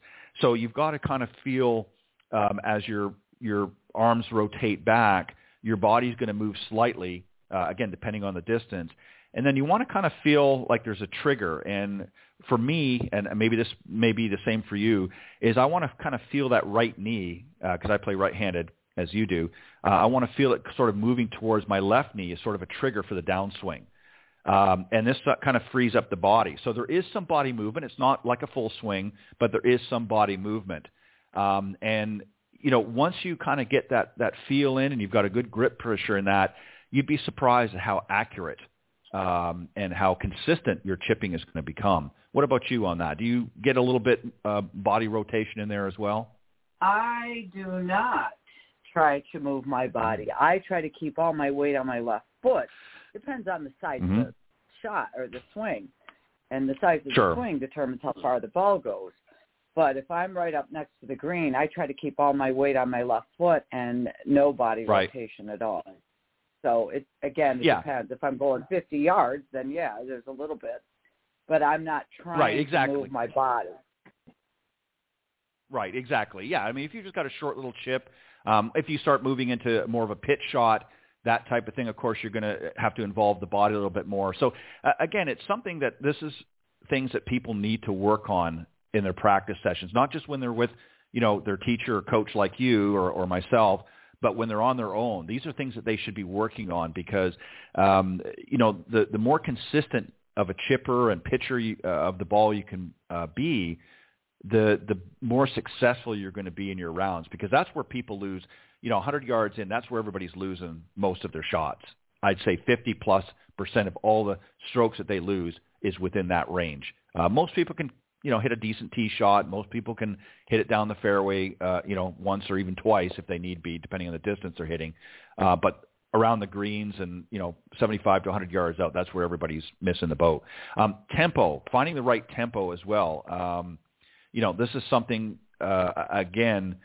[SPEAKER 3] So you've got to kind of feel um, as your your arms rotate back, your body's going to move slightly, uh, again, depending on the distance. And then you want to kind of feel like there's a trigger. And for me, and maybe this may be the same for you, is I want to kind of feel that right knee, because uh, I play right-handed as you do. Uh, I want to feel it sort of moving towards my left knee as sort of a trigger for the downswing. Um, and this uh, kind of frees up the body. So there is some body movement. It's not like a full swing, but there is some body movement. Um, and you know, once you kind of get that that feel in, and you've got a good grip pressure in that, you'd be surprised at how accurate um, and how consistent your chipping is going to become. What about you on that? Do you get a little bit uh, body rotation in there as well?
[SPEAKER 4] I do not try to move my body. I try to keep all my weight on my left foot. Depends on the size mm-hmm. of the shot or the swing. And the size of
[SPEAKER 3] sure.
[SPEAKER 4] the swing determines how far the ball goes. But if I'm right up next to the green, I try to keep all my weight on my left foot and no body
[SPEAKER 3] right.
[SPEAKER 4] rotation at all. So it again it
[SPEAKER 3] yeah.
[SPEAKER 4] depends. If I'm going 50 yards, then yeah, there's a little bit, but I'm not trying
[SPEAKER 3] right, exactly.
[SPEAKER 4] to move my body.
[SPEAKER 3] Right, exactly. Yeah, I mean, if you just got a short little chip, um, if you start moving into more of a pitch shot, that type of thing, of course, you're going to have to involve the body a little bit more. So uh, again, it's something that this is things that people need to work on in their practice sessions, not just when they're with, you know, their teacher or coach like you or, or myself, but when they're on their own. These are things that they should be working on because, um, you know, the, the more consistent of a chipper and pitcher you, uh, of the ball you can uh, be, the the more successful you're going to be in your rounds because that's where people lose. You know, 100 yards in, that's where everybody's losing most of their shots. I'd say 50 plus percent of all the strokes that they lose is within that range. Uh, most people can you know, hit a decent tee shot. Most people can hit it down the fairway, uh, you know, once or even twice if they need be, depending on the distance they're hitting. Uh, but around the greens and you know 75 to 100 yards out, that's where everybody's missing the boat. Um, tempo, finding the right tempo as well. Um, you know, this is something uh, again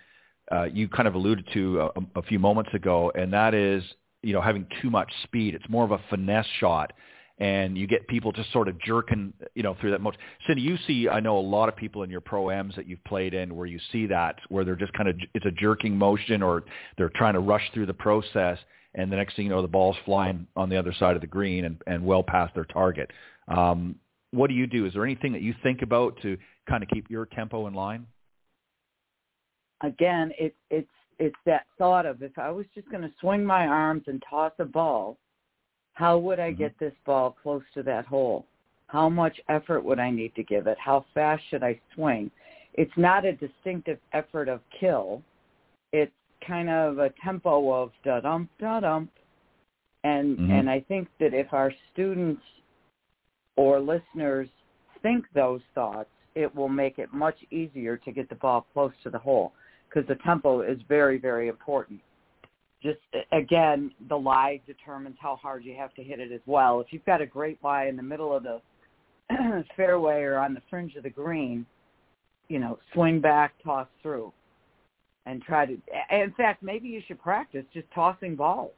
[SPEAKER 3] uh, you kind of alluded to a, a few moments ago, and that is you know having too much speed. It's more of a finesse shot and you get people just sort of jerking, you know, through that motion. Cindy, you see, I know a lot of people in your pro-ams that you've played in where you see that, where they're just kind of, it's a jerking motion or they're trying to rush through the process, and the next thing you know, the ball's flying on the other side of the green and, and well past their target. Um, what do you do? Is there anything that you think about to kind of keep your tempo in line?
[SPEAKER 4] Again, it, it's it's that thought of if I was just going to swing my arms and toss a ball, how would I mm-hmm. get this ball close to that hole? How much effort would I need to give it? How fast should I swing? It's not a distinctive effort of kill. It's kind of a tempo of da dump da dump. And
[SPEAKER 3] mm-hmm.
[SPEAKER 4] and I think that if our students or listeners think those thoughts, it will make it much easier to get the ball close to the hole because the tempo is very very important just again, the lie determines how hard you have to hit it as well. If you've got a great lie in the middle of the <clears throat> fairway or on the fringe of the green, you know, swing back, toss through, and try to. In fact, maybe you should practice just tossing balls,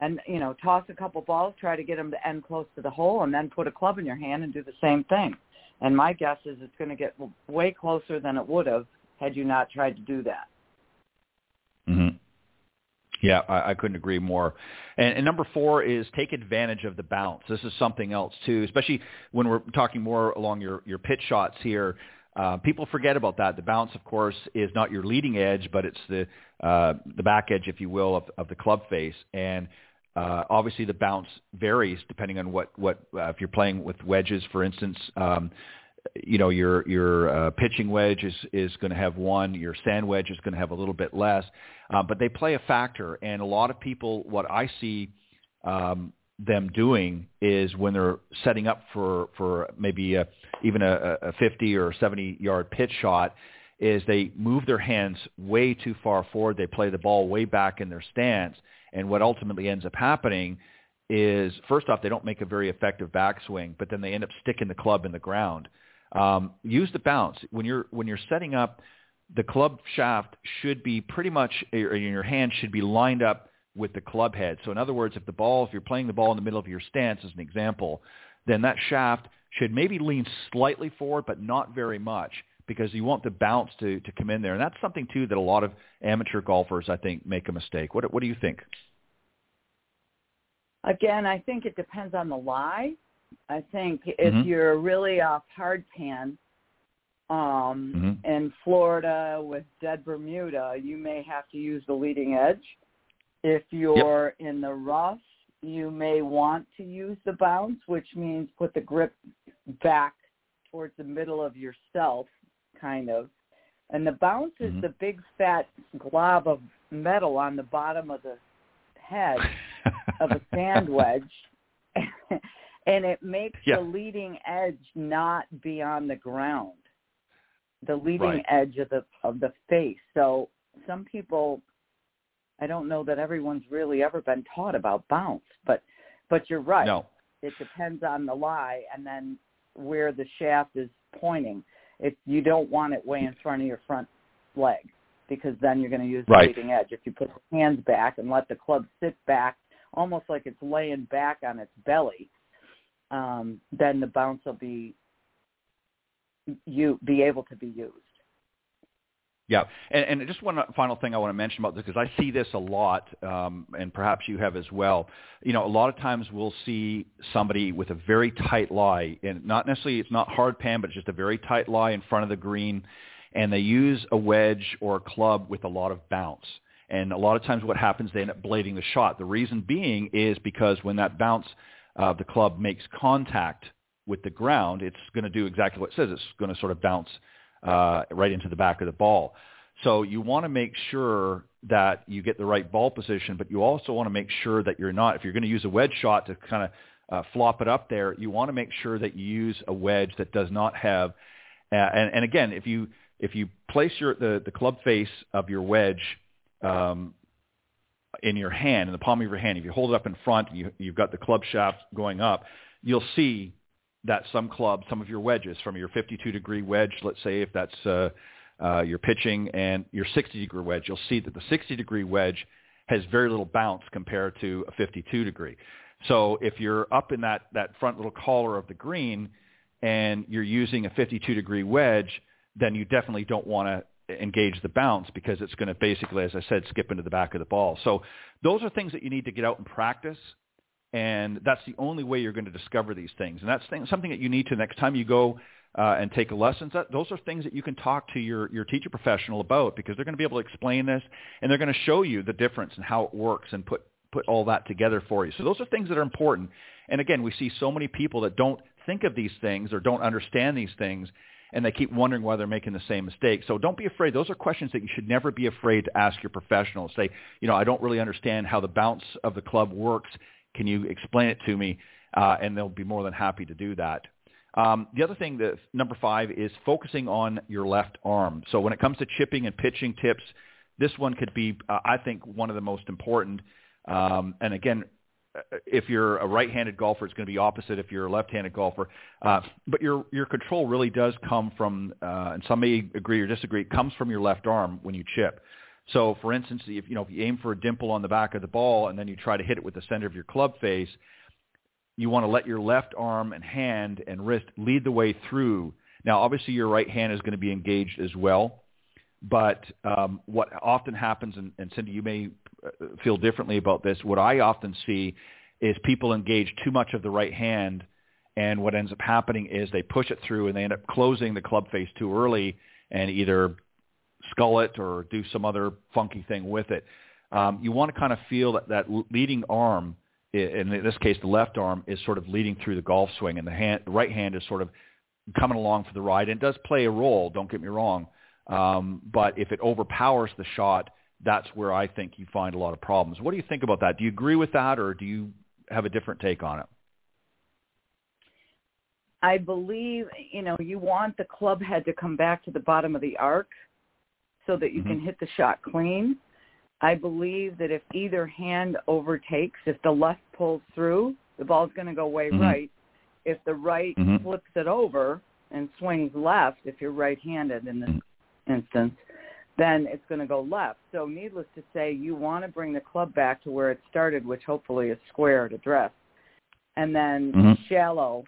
[SPEAKER 4] and you know, toss a couple balls, try to get them to end close to the hole, and then put a club in your hand and do the same thing. And my guess is it's going to get way closer than it would have had you not tried to do that.
[SPEAKER 3] Mm-hmm. Yeah, I, I couldn't agree more. And, and number four is take advantage of the bounce. This is something else too, especially when we're talking more along your, your pitch shots here. Uh, people forget about that. The bounce, of course, is not your leading edge, but it's the uh, the back edge, if you will, of, of the club face. And uh, obviously, the bounce varies depending on what what uh, if you're playing with wedges, for instance. Um, you know your your uh, pitching wedge is is going to have one, your sand wedge is going to have a little bit less, uh, but they play a factor. And a lot of people, what I see um, them doing is when they're setting up for for maybe a, even a, a 50 or 70 yard pitch shot, is they move their hands way too far forward. They play the ball way back in their stance, and what ultimately ends up happening is first off they don't make a very effective backswing, but then they end up sticking the club in the ground. Um, use the bounce when you're when you're setting up. The club shaft should be pretty much, or your hand should be lined up with the club head. So in other words, if the ball, if you're playing the ball in the middle of your stance, as an example, then that shaft should maybe lean slightly forward, but not very much. because you want the bounce to to come in there, and that's something too that a lot of amateur golfers I think make a mistake. What what do you think?
[SPEAKER 4] Again, I think it depends on the lie. I think if mm-hmm. you're really off hard pan, um, mm-hmm. in Florida with dead Bermuda, you may have to use the leading edge. If you're yep. in the rough, you may want to use the bounce, which means put the grip back towards the middle of yourself, kind of. And the bounce mm-hmm. is the big fat glob of metal on the bottom of the head <laughs> of a sand wedge. <laughs> and it makes yeah. the leading edge not be on the ground the leading right. edge of the of the face. So some people, I don't know that everyone's really ever been taught about bounce, but but you're right.
[SPEAKER 3] No.
[SPEAKER 4] It depends on the lie and then where the shaft is pointing. If you don't want it way in front of your front leg, because then you're going to use the
[SPEAKER 3] right.
[SPEAKER 4] leading edge. If you put the hands back and let the club sit back, almost like it's laying back on its belly, um, then the bounce will be you be able to be used.
[SPEAKER 3] Yeah, and, and just one final thing I want to mention about this because I see this a lot, um, and perhaps you have as well. You know, a lot of times we'll see somebody with a very tight lie, and not necessarily it's not hard pan, but it's just a very tight lie in front of the green, and they use a wedge or a club with a lot of bounce. And a lot of times what happens, they end up blading the shot. The reason being is because when that bounce uh, the club makes contact with the ground, it's going to do exactly what it says. It's going to sort of bounce uh, right into the back of the ball. So you want to make sure that you get the right ball position, but you also want to make sure that you're not, if you're going to use a wedge shot to kind of uh, flop it up there, you want to make sure that you use a wedge that does not have, uh, and, and again, if you if you place your the, the club face of your wedge um, in your hand, in the palm of your hand, if you hold it up in front, you, you've got the club shaft going up, you'll see that some clubs, some of your wedges from your 52 degree wedge, let's say if that's uh, uh, your pitching and your 60 degree wedge, you'll see that the 60 degree wedge has very little bounce compared to a 52 degree. So if you're up in that, that front little collar of the green and you're using a 52 degree wedge, then you definitely don't want to engage the bounce because it's going to basically, as I said, skip into the back of the ball. So those are things that you need to get out and practice and that's the only way you're going to discover these things. And that's thing, something that you need to next time you go uh, and take lessons. That, those are things that you can talk to your, your teacher professional about because they're going to be able to explain this and they're going to show you the difference and how it works and put put all that together for you. So those are things that are important. And again, we see so many people that don't think of these things or don't understand these things and they keep wondering why they're making the same mistake. So don't be afraid. Those are questions that you should never be afraid to ask your professional. Say, you know, I don't really understand how the bounce of the club works. Can you explain it to me? Uh, and they'll be more than happy to do that. Um, the other thing, that number five, is focusing on your left arm. So when it comes to chipping and pitching tips, this one could be, uh, I think, one of the most important. Um, and again, if you're a right-handed golfer, it's going to be opposite if you're a left-handed golfer. Uh, but your your control really does come from, uh, and some may agree or disagree, it comes from your left arm when you chip. So, for instance, if you know if you aim for a dimple on the back of the ball and then you try to hit it with the center of your club face, you want to let your left arm and hand and wrist lead the way through. Now, obviously, your right hand is going to be engaged as well, but um, what often happens, and, and Cindy, you may feel differently about this. What I often see is people engage too much of the right hand, and what ends up happening is they push it through and they end up closing the club face too early and either skull it or do some other funky thing with it. Um, you want to kind of feel that that leading arm, in this case the left arm, is sort of leading through the golf swing, and the, hand, the right hand is sort of coming along for the ride. And it does play a role. Don't get me wrong. Um, but if it overpowers the shot, that's where I think you find a lot of problems. What do you think about that? Do you agree with that, or do you have a different take on it?
[SPEAKER 4] I believe, you know, you want the club head to come back to the bottom of the arc so that you mm-hmm. can hit the shot clean. I believe that if either hand overtakes, if the left pulls through, the ball's going to go way mm-hmm. right. If the right mm-hmm. flips it over and swings left, if you're right-handed in this mm-hmm. instance, then it's going to go left. So needless to say, you want to bring the club back to where it started, which hopefully is square at address, and then mm-hmm. shallow,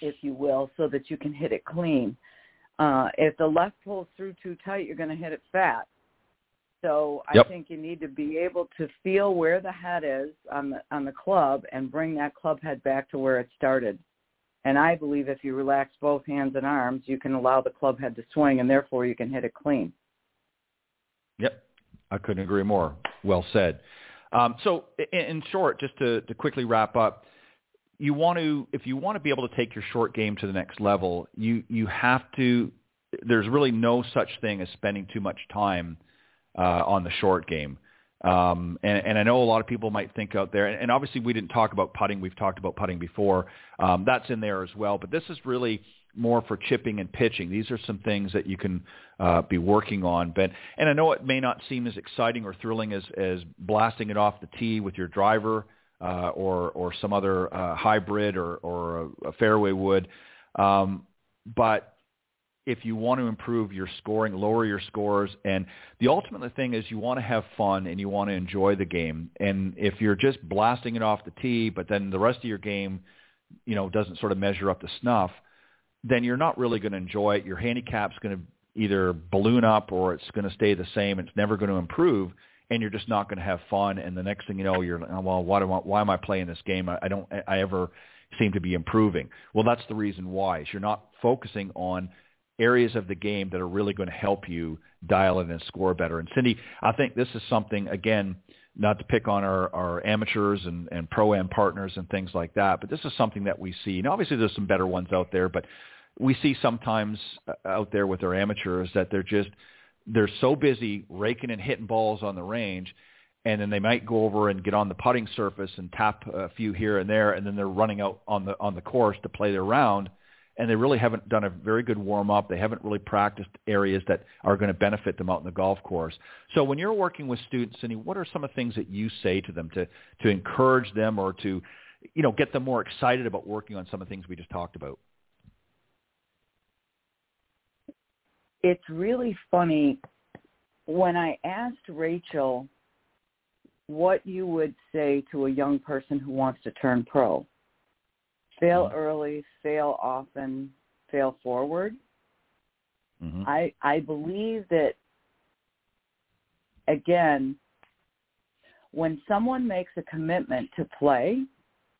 [SPEAKER 4] if you will, so that you can hit it clean. Uh, if the left pulls through too tight, you're going to hit it fat. So I
[SPEAKER 3] Yep.
[SPEAKER 4] think you need to be able to feel where the head is on the on the club and bring that club head back to where it started. And I believe if you relax both hands and arms, you can allow the club head to swing, and therefore you can hit it clean.
[SPEAKER 3] Yep, I couldn't agree more. Well said. Um, so, in, in short, just to, to quickly wrap up, you want to, if you want to be able to take your short game to the next level, you you have to. There's really no such thing as spending too much time uh, on the short game. Um, and, and I know a lot of people might think out there, and, obviously we didn't talk about putting. We've talked about putting before. Um, that's in there as well. But this is really more for chipping and pitching. These are some things that you can uh, be working on. But and I know it may not seem as exciting or thrilling as, as blasting it off the tee with your driver uh, or or some other uh, hybrid or or a, a fairway wood. Um, but if you want to improve your scoring, lower your scores, and the ultimate thing is you want to have fun and you want to enjoy the game. And if you're just blasting it off the tee, but then the rest of your game, you know, doesn't sort of measure up to snuff, then you're not really going to enjoy it. Your handicap's going to either balloon up or it's going to stay the same. It's never going to improve, and you're just not going to have fun. And the next thing you know, you're like, oh, well, why do I, why am I playing this game? I, I don't I ever seem to be improving. Well, that's the reason why. Is you're not focusing on areas of the game that are really going to help you dial in and score better. And Cindy, I think this is something again not to pick on our, our amateurs and, and pro-am partners and things like that, but this is something that we see. And obviously there's some better ones out there, but we see sometimes uh, out there with our amateurs that they're just, they're so busy raking and hitting balls on the range and then they might go over and get on the putting surface and tap a few here and there and then they're running out on the on the course to play their round and they really haven't done a very good warm up. They haven't really practiced areas that are going to benefit them out in the golf course. So when you're working with students, Cindy, what are some of the things that you say to them to to encourage them or to you know get them more excited about working on some of the things we just talked about?
[SPEAKER 4] It's really funny when I asked Rachel what you would say to a young person who wants to turn pro fail
[SPEAKER 3] Mm-hmm.
[SPEAKER 4] early, fail often, fail forward.
[SPEAKER 3] Mm-hmm.
[SPEAKER 4] I I believe that again, when someone makes a commitment to play,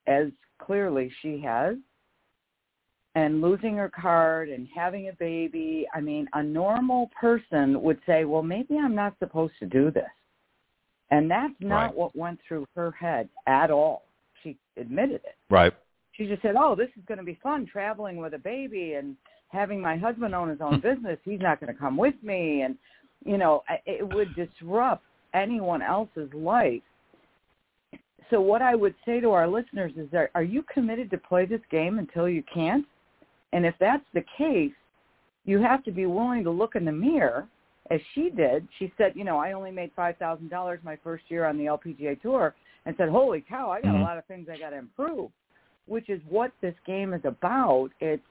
[SPEAKER 4] as clearly she has, and losing her card and having a baby, I mean, a normal person would say, well, maybe I'm not supposed to do this. And that's not
[SPEAKER 3] Right.
[SPEAKER 4] what went through her head at all. She admitted it
[SPEAKER 3] Right.
[SPEAKER 4] she just said, "Oh, this is going to be fun traveling with a baby and having my husband own his own <laughs> business. He's not going to come with me, and you know, it would disrupt anyone else's life." So, what I would say to our listeners is, that, are you committed to play this game until you can't? And if that's the case, you have to be willing to look in the mirror, as she did. She said, "You know, I only made five thousand dollars my first year on the LPGA tour." And said, "Holy cow! I got
[SPEAKER 3] Mhm.
[SPEAKER 4] a lot of things I got to improve." which is what this game is about. It's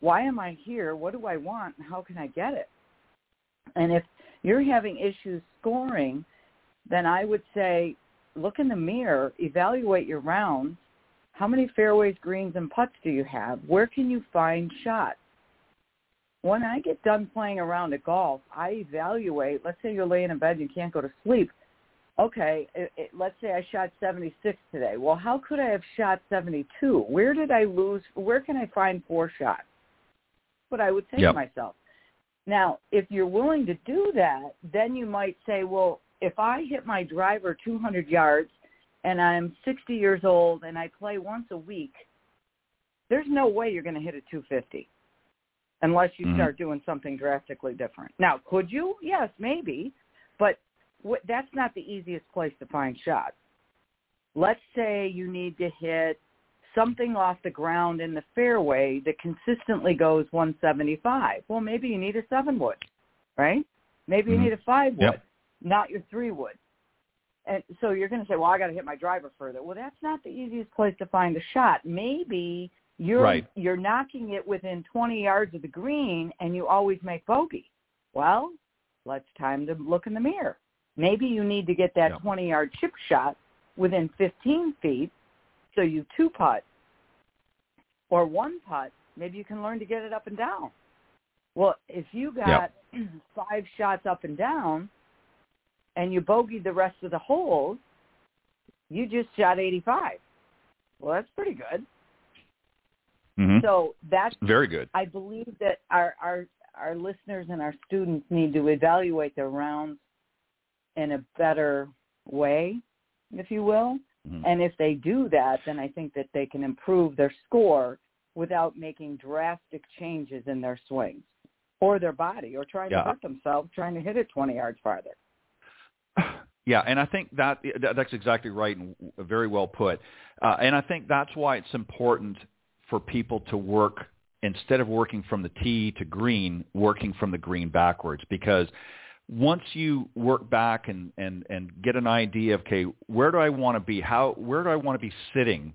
[SPEAKER 4] why am I here? What do I want? And how can I get it? And if you're having issues scoring, then I would say look in the mirror, evaluate your rounds. How many fairways, greens, and putts do you have? Where can you find shots? When I get done playing around at golf, I evaluate. Let's say you're laying in bed and you can't go to sleep okay, it, it, let's say I shot 76 today. Well, how could I have shot 72? Where did I lose? Where can I find four shots? What I would say
[SPEAKER 3] Yep.
[SPEAKER 4] to myself, now, if you're willing to do that, then you might say, well, if I hit my driver 200 yards and I'm 60 years old and I play once a week, there's no way you're going to hit a 250 unless you
[SPEAKER 3] Mhm.
[SPEAKER 4] start doing something drastically different. Now, could you? Yes, maybe, but wh- that's not the easiest place to find shots. Let's say you need to hit something off the ground in the fairway that consistently goes 175. Well, maybe you need a seven wood, right? Maybe you
[SPEAKER 3] Mhm.
[SPEAKER 4] need a five wood,
[SPEAKER 3] Yep.
[SPEAKER 4] not your three wood. And so you're going to say, well, I got to hit my driver further. Well, that's not the easiest place to find a shot. Maybe you're
[SPEAKER 3] Right.
[SPEAKER 4] you're knocking it within 20 yards of the green and you always make bogey. Well, let's time to look in the mirror. Maybe you need to get that 20 yard chip shot within 15 feet so you two putt or one putt. Maybe you can learn to get it up and down.
[SPEAKER 7] Well, if you got <clears throat> five shots up and down and you bogeyed the rest of the holes, you just shot 85. Well, that's pretty good.
[SPEAKER 3] Mm-hmm.
[SPEAKER 7] So that's
[SPEAKER 3] very good.
[SPEAKER 7] I believe that our our our listeners and our students need to evaluate their rounds in a better way, if you will.
[SPEAKER 3] Mhm.
[SPEAKER 7] And if they do that, then I think that they can improve their score without making drastic changes in their swings or their body or trying
[SPEAKER 3] Yeah.
[SPEAKER 7] to hurt themselves trying to hit it 20 yards farther. <sighs>
[SPEAKER 3] Yeah, and I think that that- that's exactly right and very well put. Uh, and I think that's why it's important for people to work instead of working from the tee to green, working from the green backwards because once you work back and and and get an idea of okay, where do I want to be? How where do I want to be sitting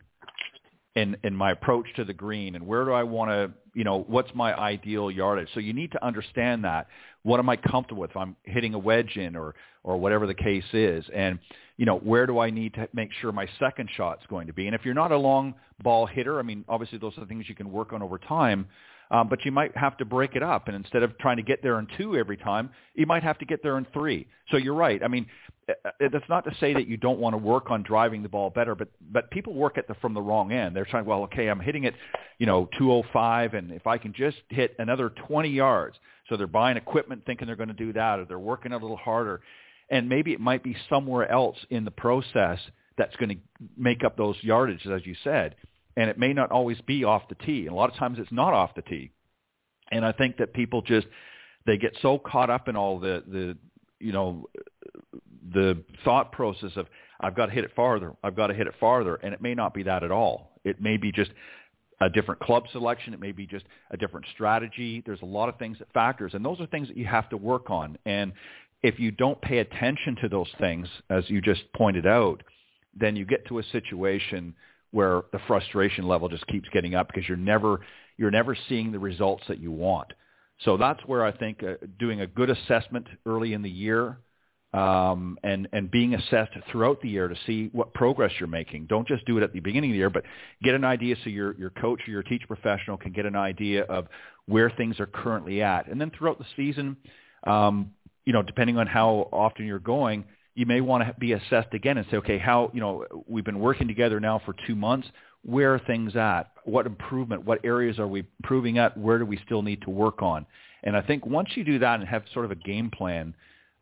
[SPEAKER 3] in in my approach to the green and where do I want to, you know, what's my ideal yardage? So you need to understand that. What am I comfortable with? If I'm hitting a wedge in or or whatever the case is, and you know, where do I need to make sure my second shot's going to be? And if you're not a long ball hitter, I mean, obviously those are things you can work on over time. Um, but you might have to break it up, and instead of trying to get there in two every time, you might have to get there in three. So you're right. I mean, uh, uh, that's not to say that you don't want to work on driving the ball better, but but people work at the from the wrong end. They're trying, well, okay, I'm hitting it, you know, 205, and if I can just hit another 20 yards, so they're buying equipment thinking they're going to do that, or they're working a little harder, and maybe it might be somewhere else in the process that's going to make up those yardages, as you said, and it may not always be off the tee. And a lot of times it's not off the tee, and I think that people just they get so caught up in all the the you know the thought process of I've got to hit it farther, I've got to hit it farther, and it may not be that at all. It may be just a different club selection. It may be just a different strategy. There's a lot of things that factors, and those are things that you have to work on. And if you don't pay attention to those things, as you just pointed out, then you get to a situation where the frustration level just keeps getting up because you're never you're never seeing the results that you want. So that's where I think uh, doing a good assessment early in the year um, and and being assessed throughout the year to see what progress you're making. Don't just do it at the beginning of the year, but get an idea so your your coach or your teacher professional can get an idea of where things are currently at, and then throughout the season, um, you know, depending on how often you're going, you may want to be assessed again and say, okay, how you know we've been working together now for two months. Where are things at? What improvement? What areas are we improving at? Where do we still need to work on? And I think once you do that and have sort of a game plan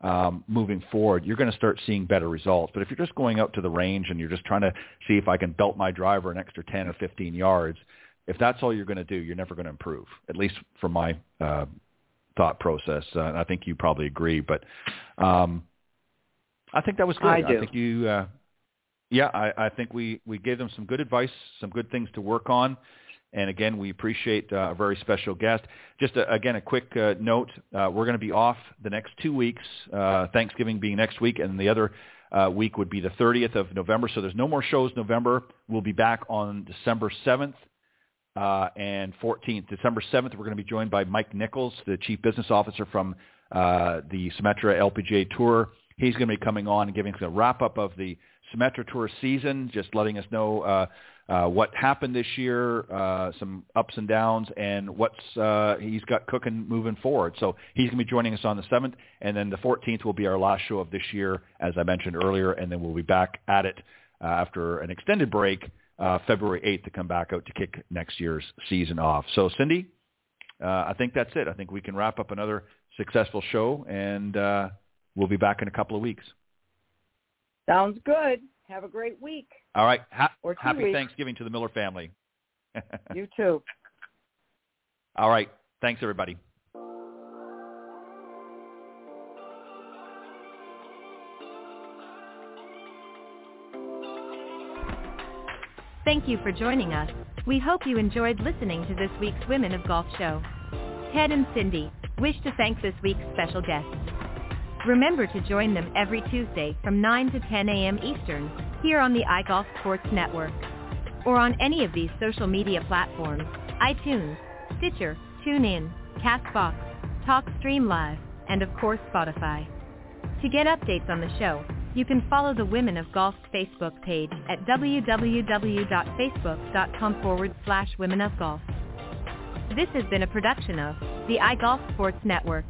[SPEAKER 3] um, moving forward, you're going to start seeing better results. But if you're just going out to the range and you're just trying to see if I can belt my driver an extra 10 or 15 yards, if that's all you're going to do, you're never going to improve, at least from my uh, thought process. Uh, and I think you probably agree. But um, I think that was good.
[SPEAKER 7] I do.
[SPEAKER 3] think you, uh, yeah, I, I think we, we gave them some good advice, some good things to work on. And again, we appreciate uh, a very special guest. Just a, again, a quick uh, note: uh, we're going to be off the next two weeks. Uh, Thanksgiving being next week, and the other uh, week would be the 30th of November. So there's no more shows November. We'll be back on December 7th uh, and 14th. December 7th, we're going to be joined by Mike Nichols, the Chief Business Officer from the Symetra LPGA Tour. He's going to be coming on and giving us a wrap-up of the Symetra Tour season, just letting us know uh, what happened this year, uh, some ups and downs, and what's uh, he's got cooking moving forward. So he's going to be joining us on the 7th, and then the 14th will be our last show of this year, as I mentioned earlier, and then we'll be back at it uh, after an extended break, uh, February 8th, to come back out to kick next year's season off. So Cindy, uh, I think that's it. I think we can wrap up another successful show, and uh, we'll be back in a couple of weeks.
[SPEAKER 7] Sounds good. Have a great week.
[SPEAKER 3] All right. Ha-
[SPEAKER 7] Or two
[SPEAKER 3] happy
[SPEAKER 7] weeks.
[SPEAKER 3] Thanksgiving to the Miller family. <laughs>
[SPEAKER 7] You too.
[SPEAKER 3] All right. Thanks, everybody.
[SPEAKER 2] Thank you for joining us. We hope you enjoyed listening to this week's Women of Golf show. Ted and Cindy wish to thank this week's special guests. Remember to join them every Tuesday from 9 to 10 a.m. Eastern here on the iGolf Sports Network or on any of these social media platforms, iTunes, Stitcher, TuneIn, CastBox, TalkStream Live, and of course Spotify. To get updates on the show, you can follow the Women of Golf Facebook page at www.facebook.com forward slash women of golf. This has been a production of the iGolf Sports Network.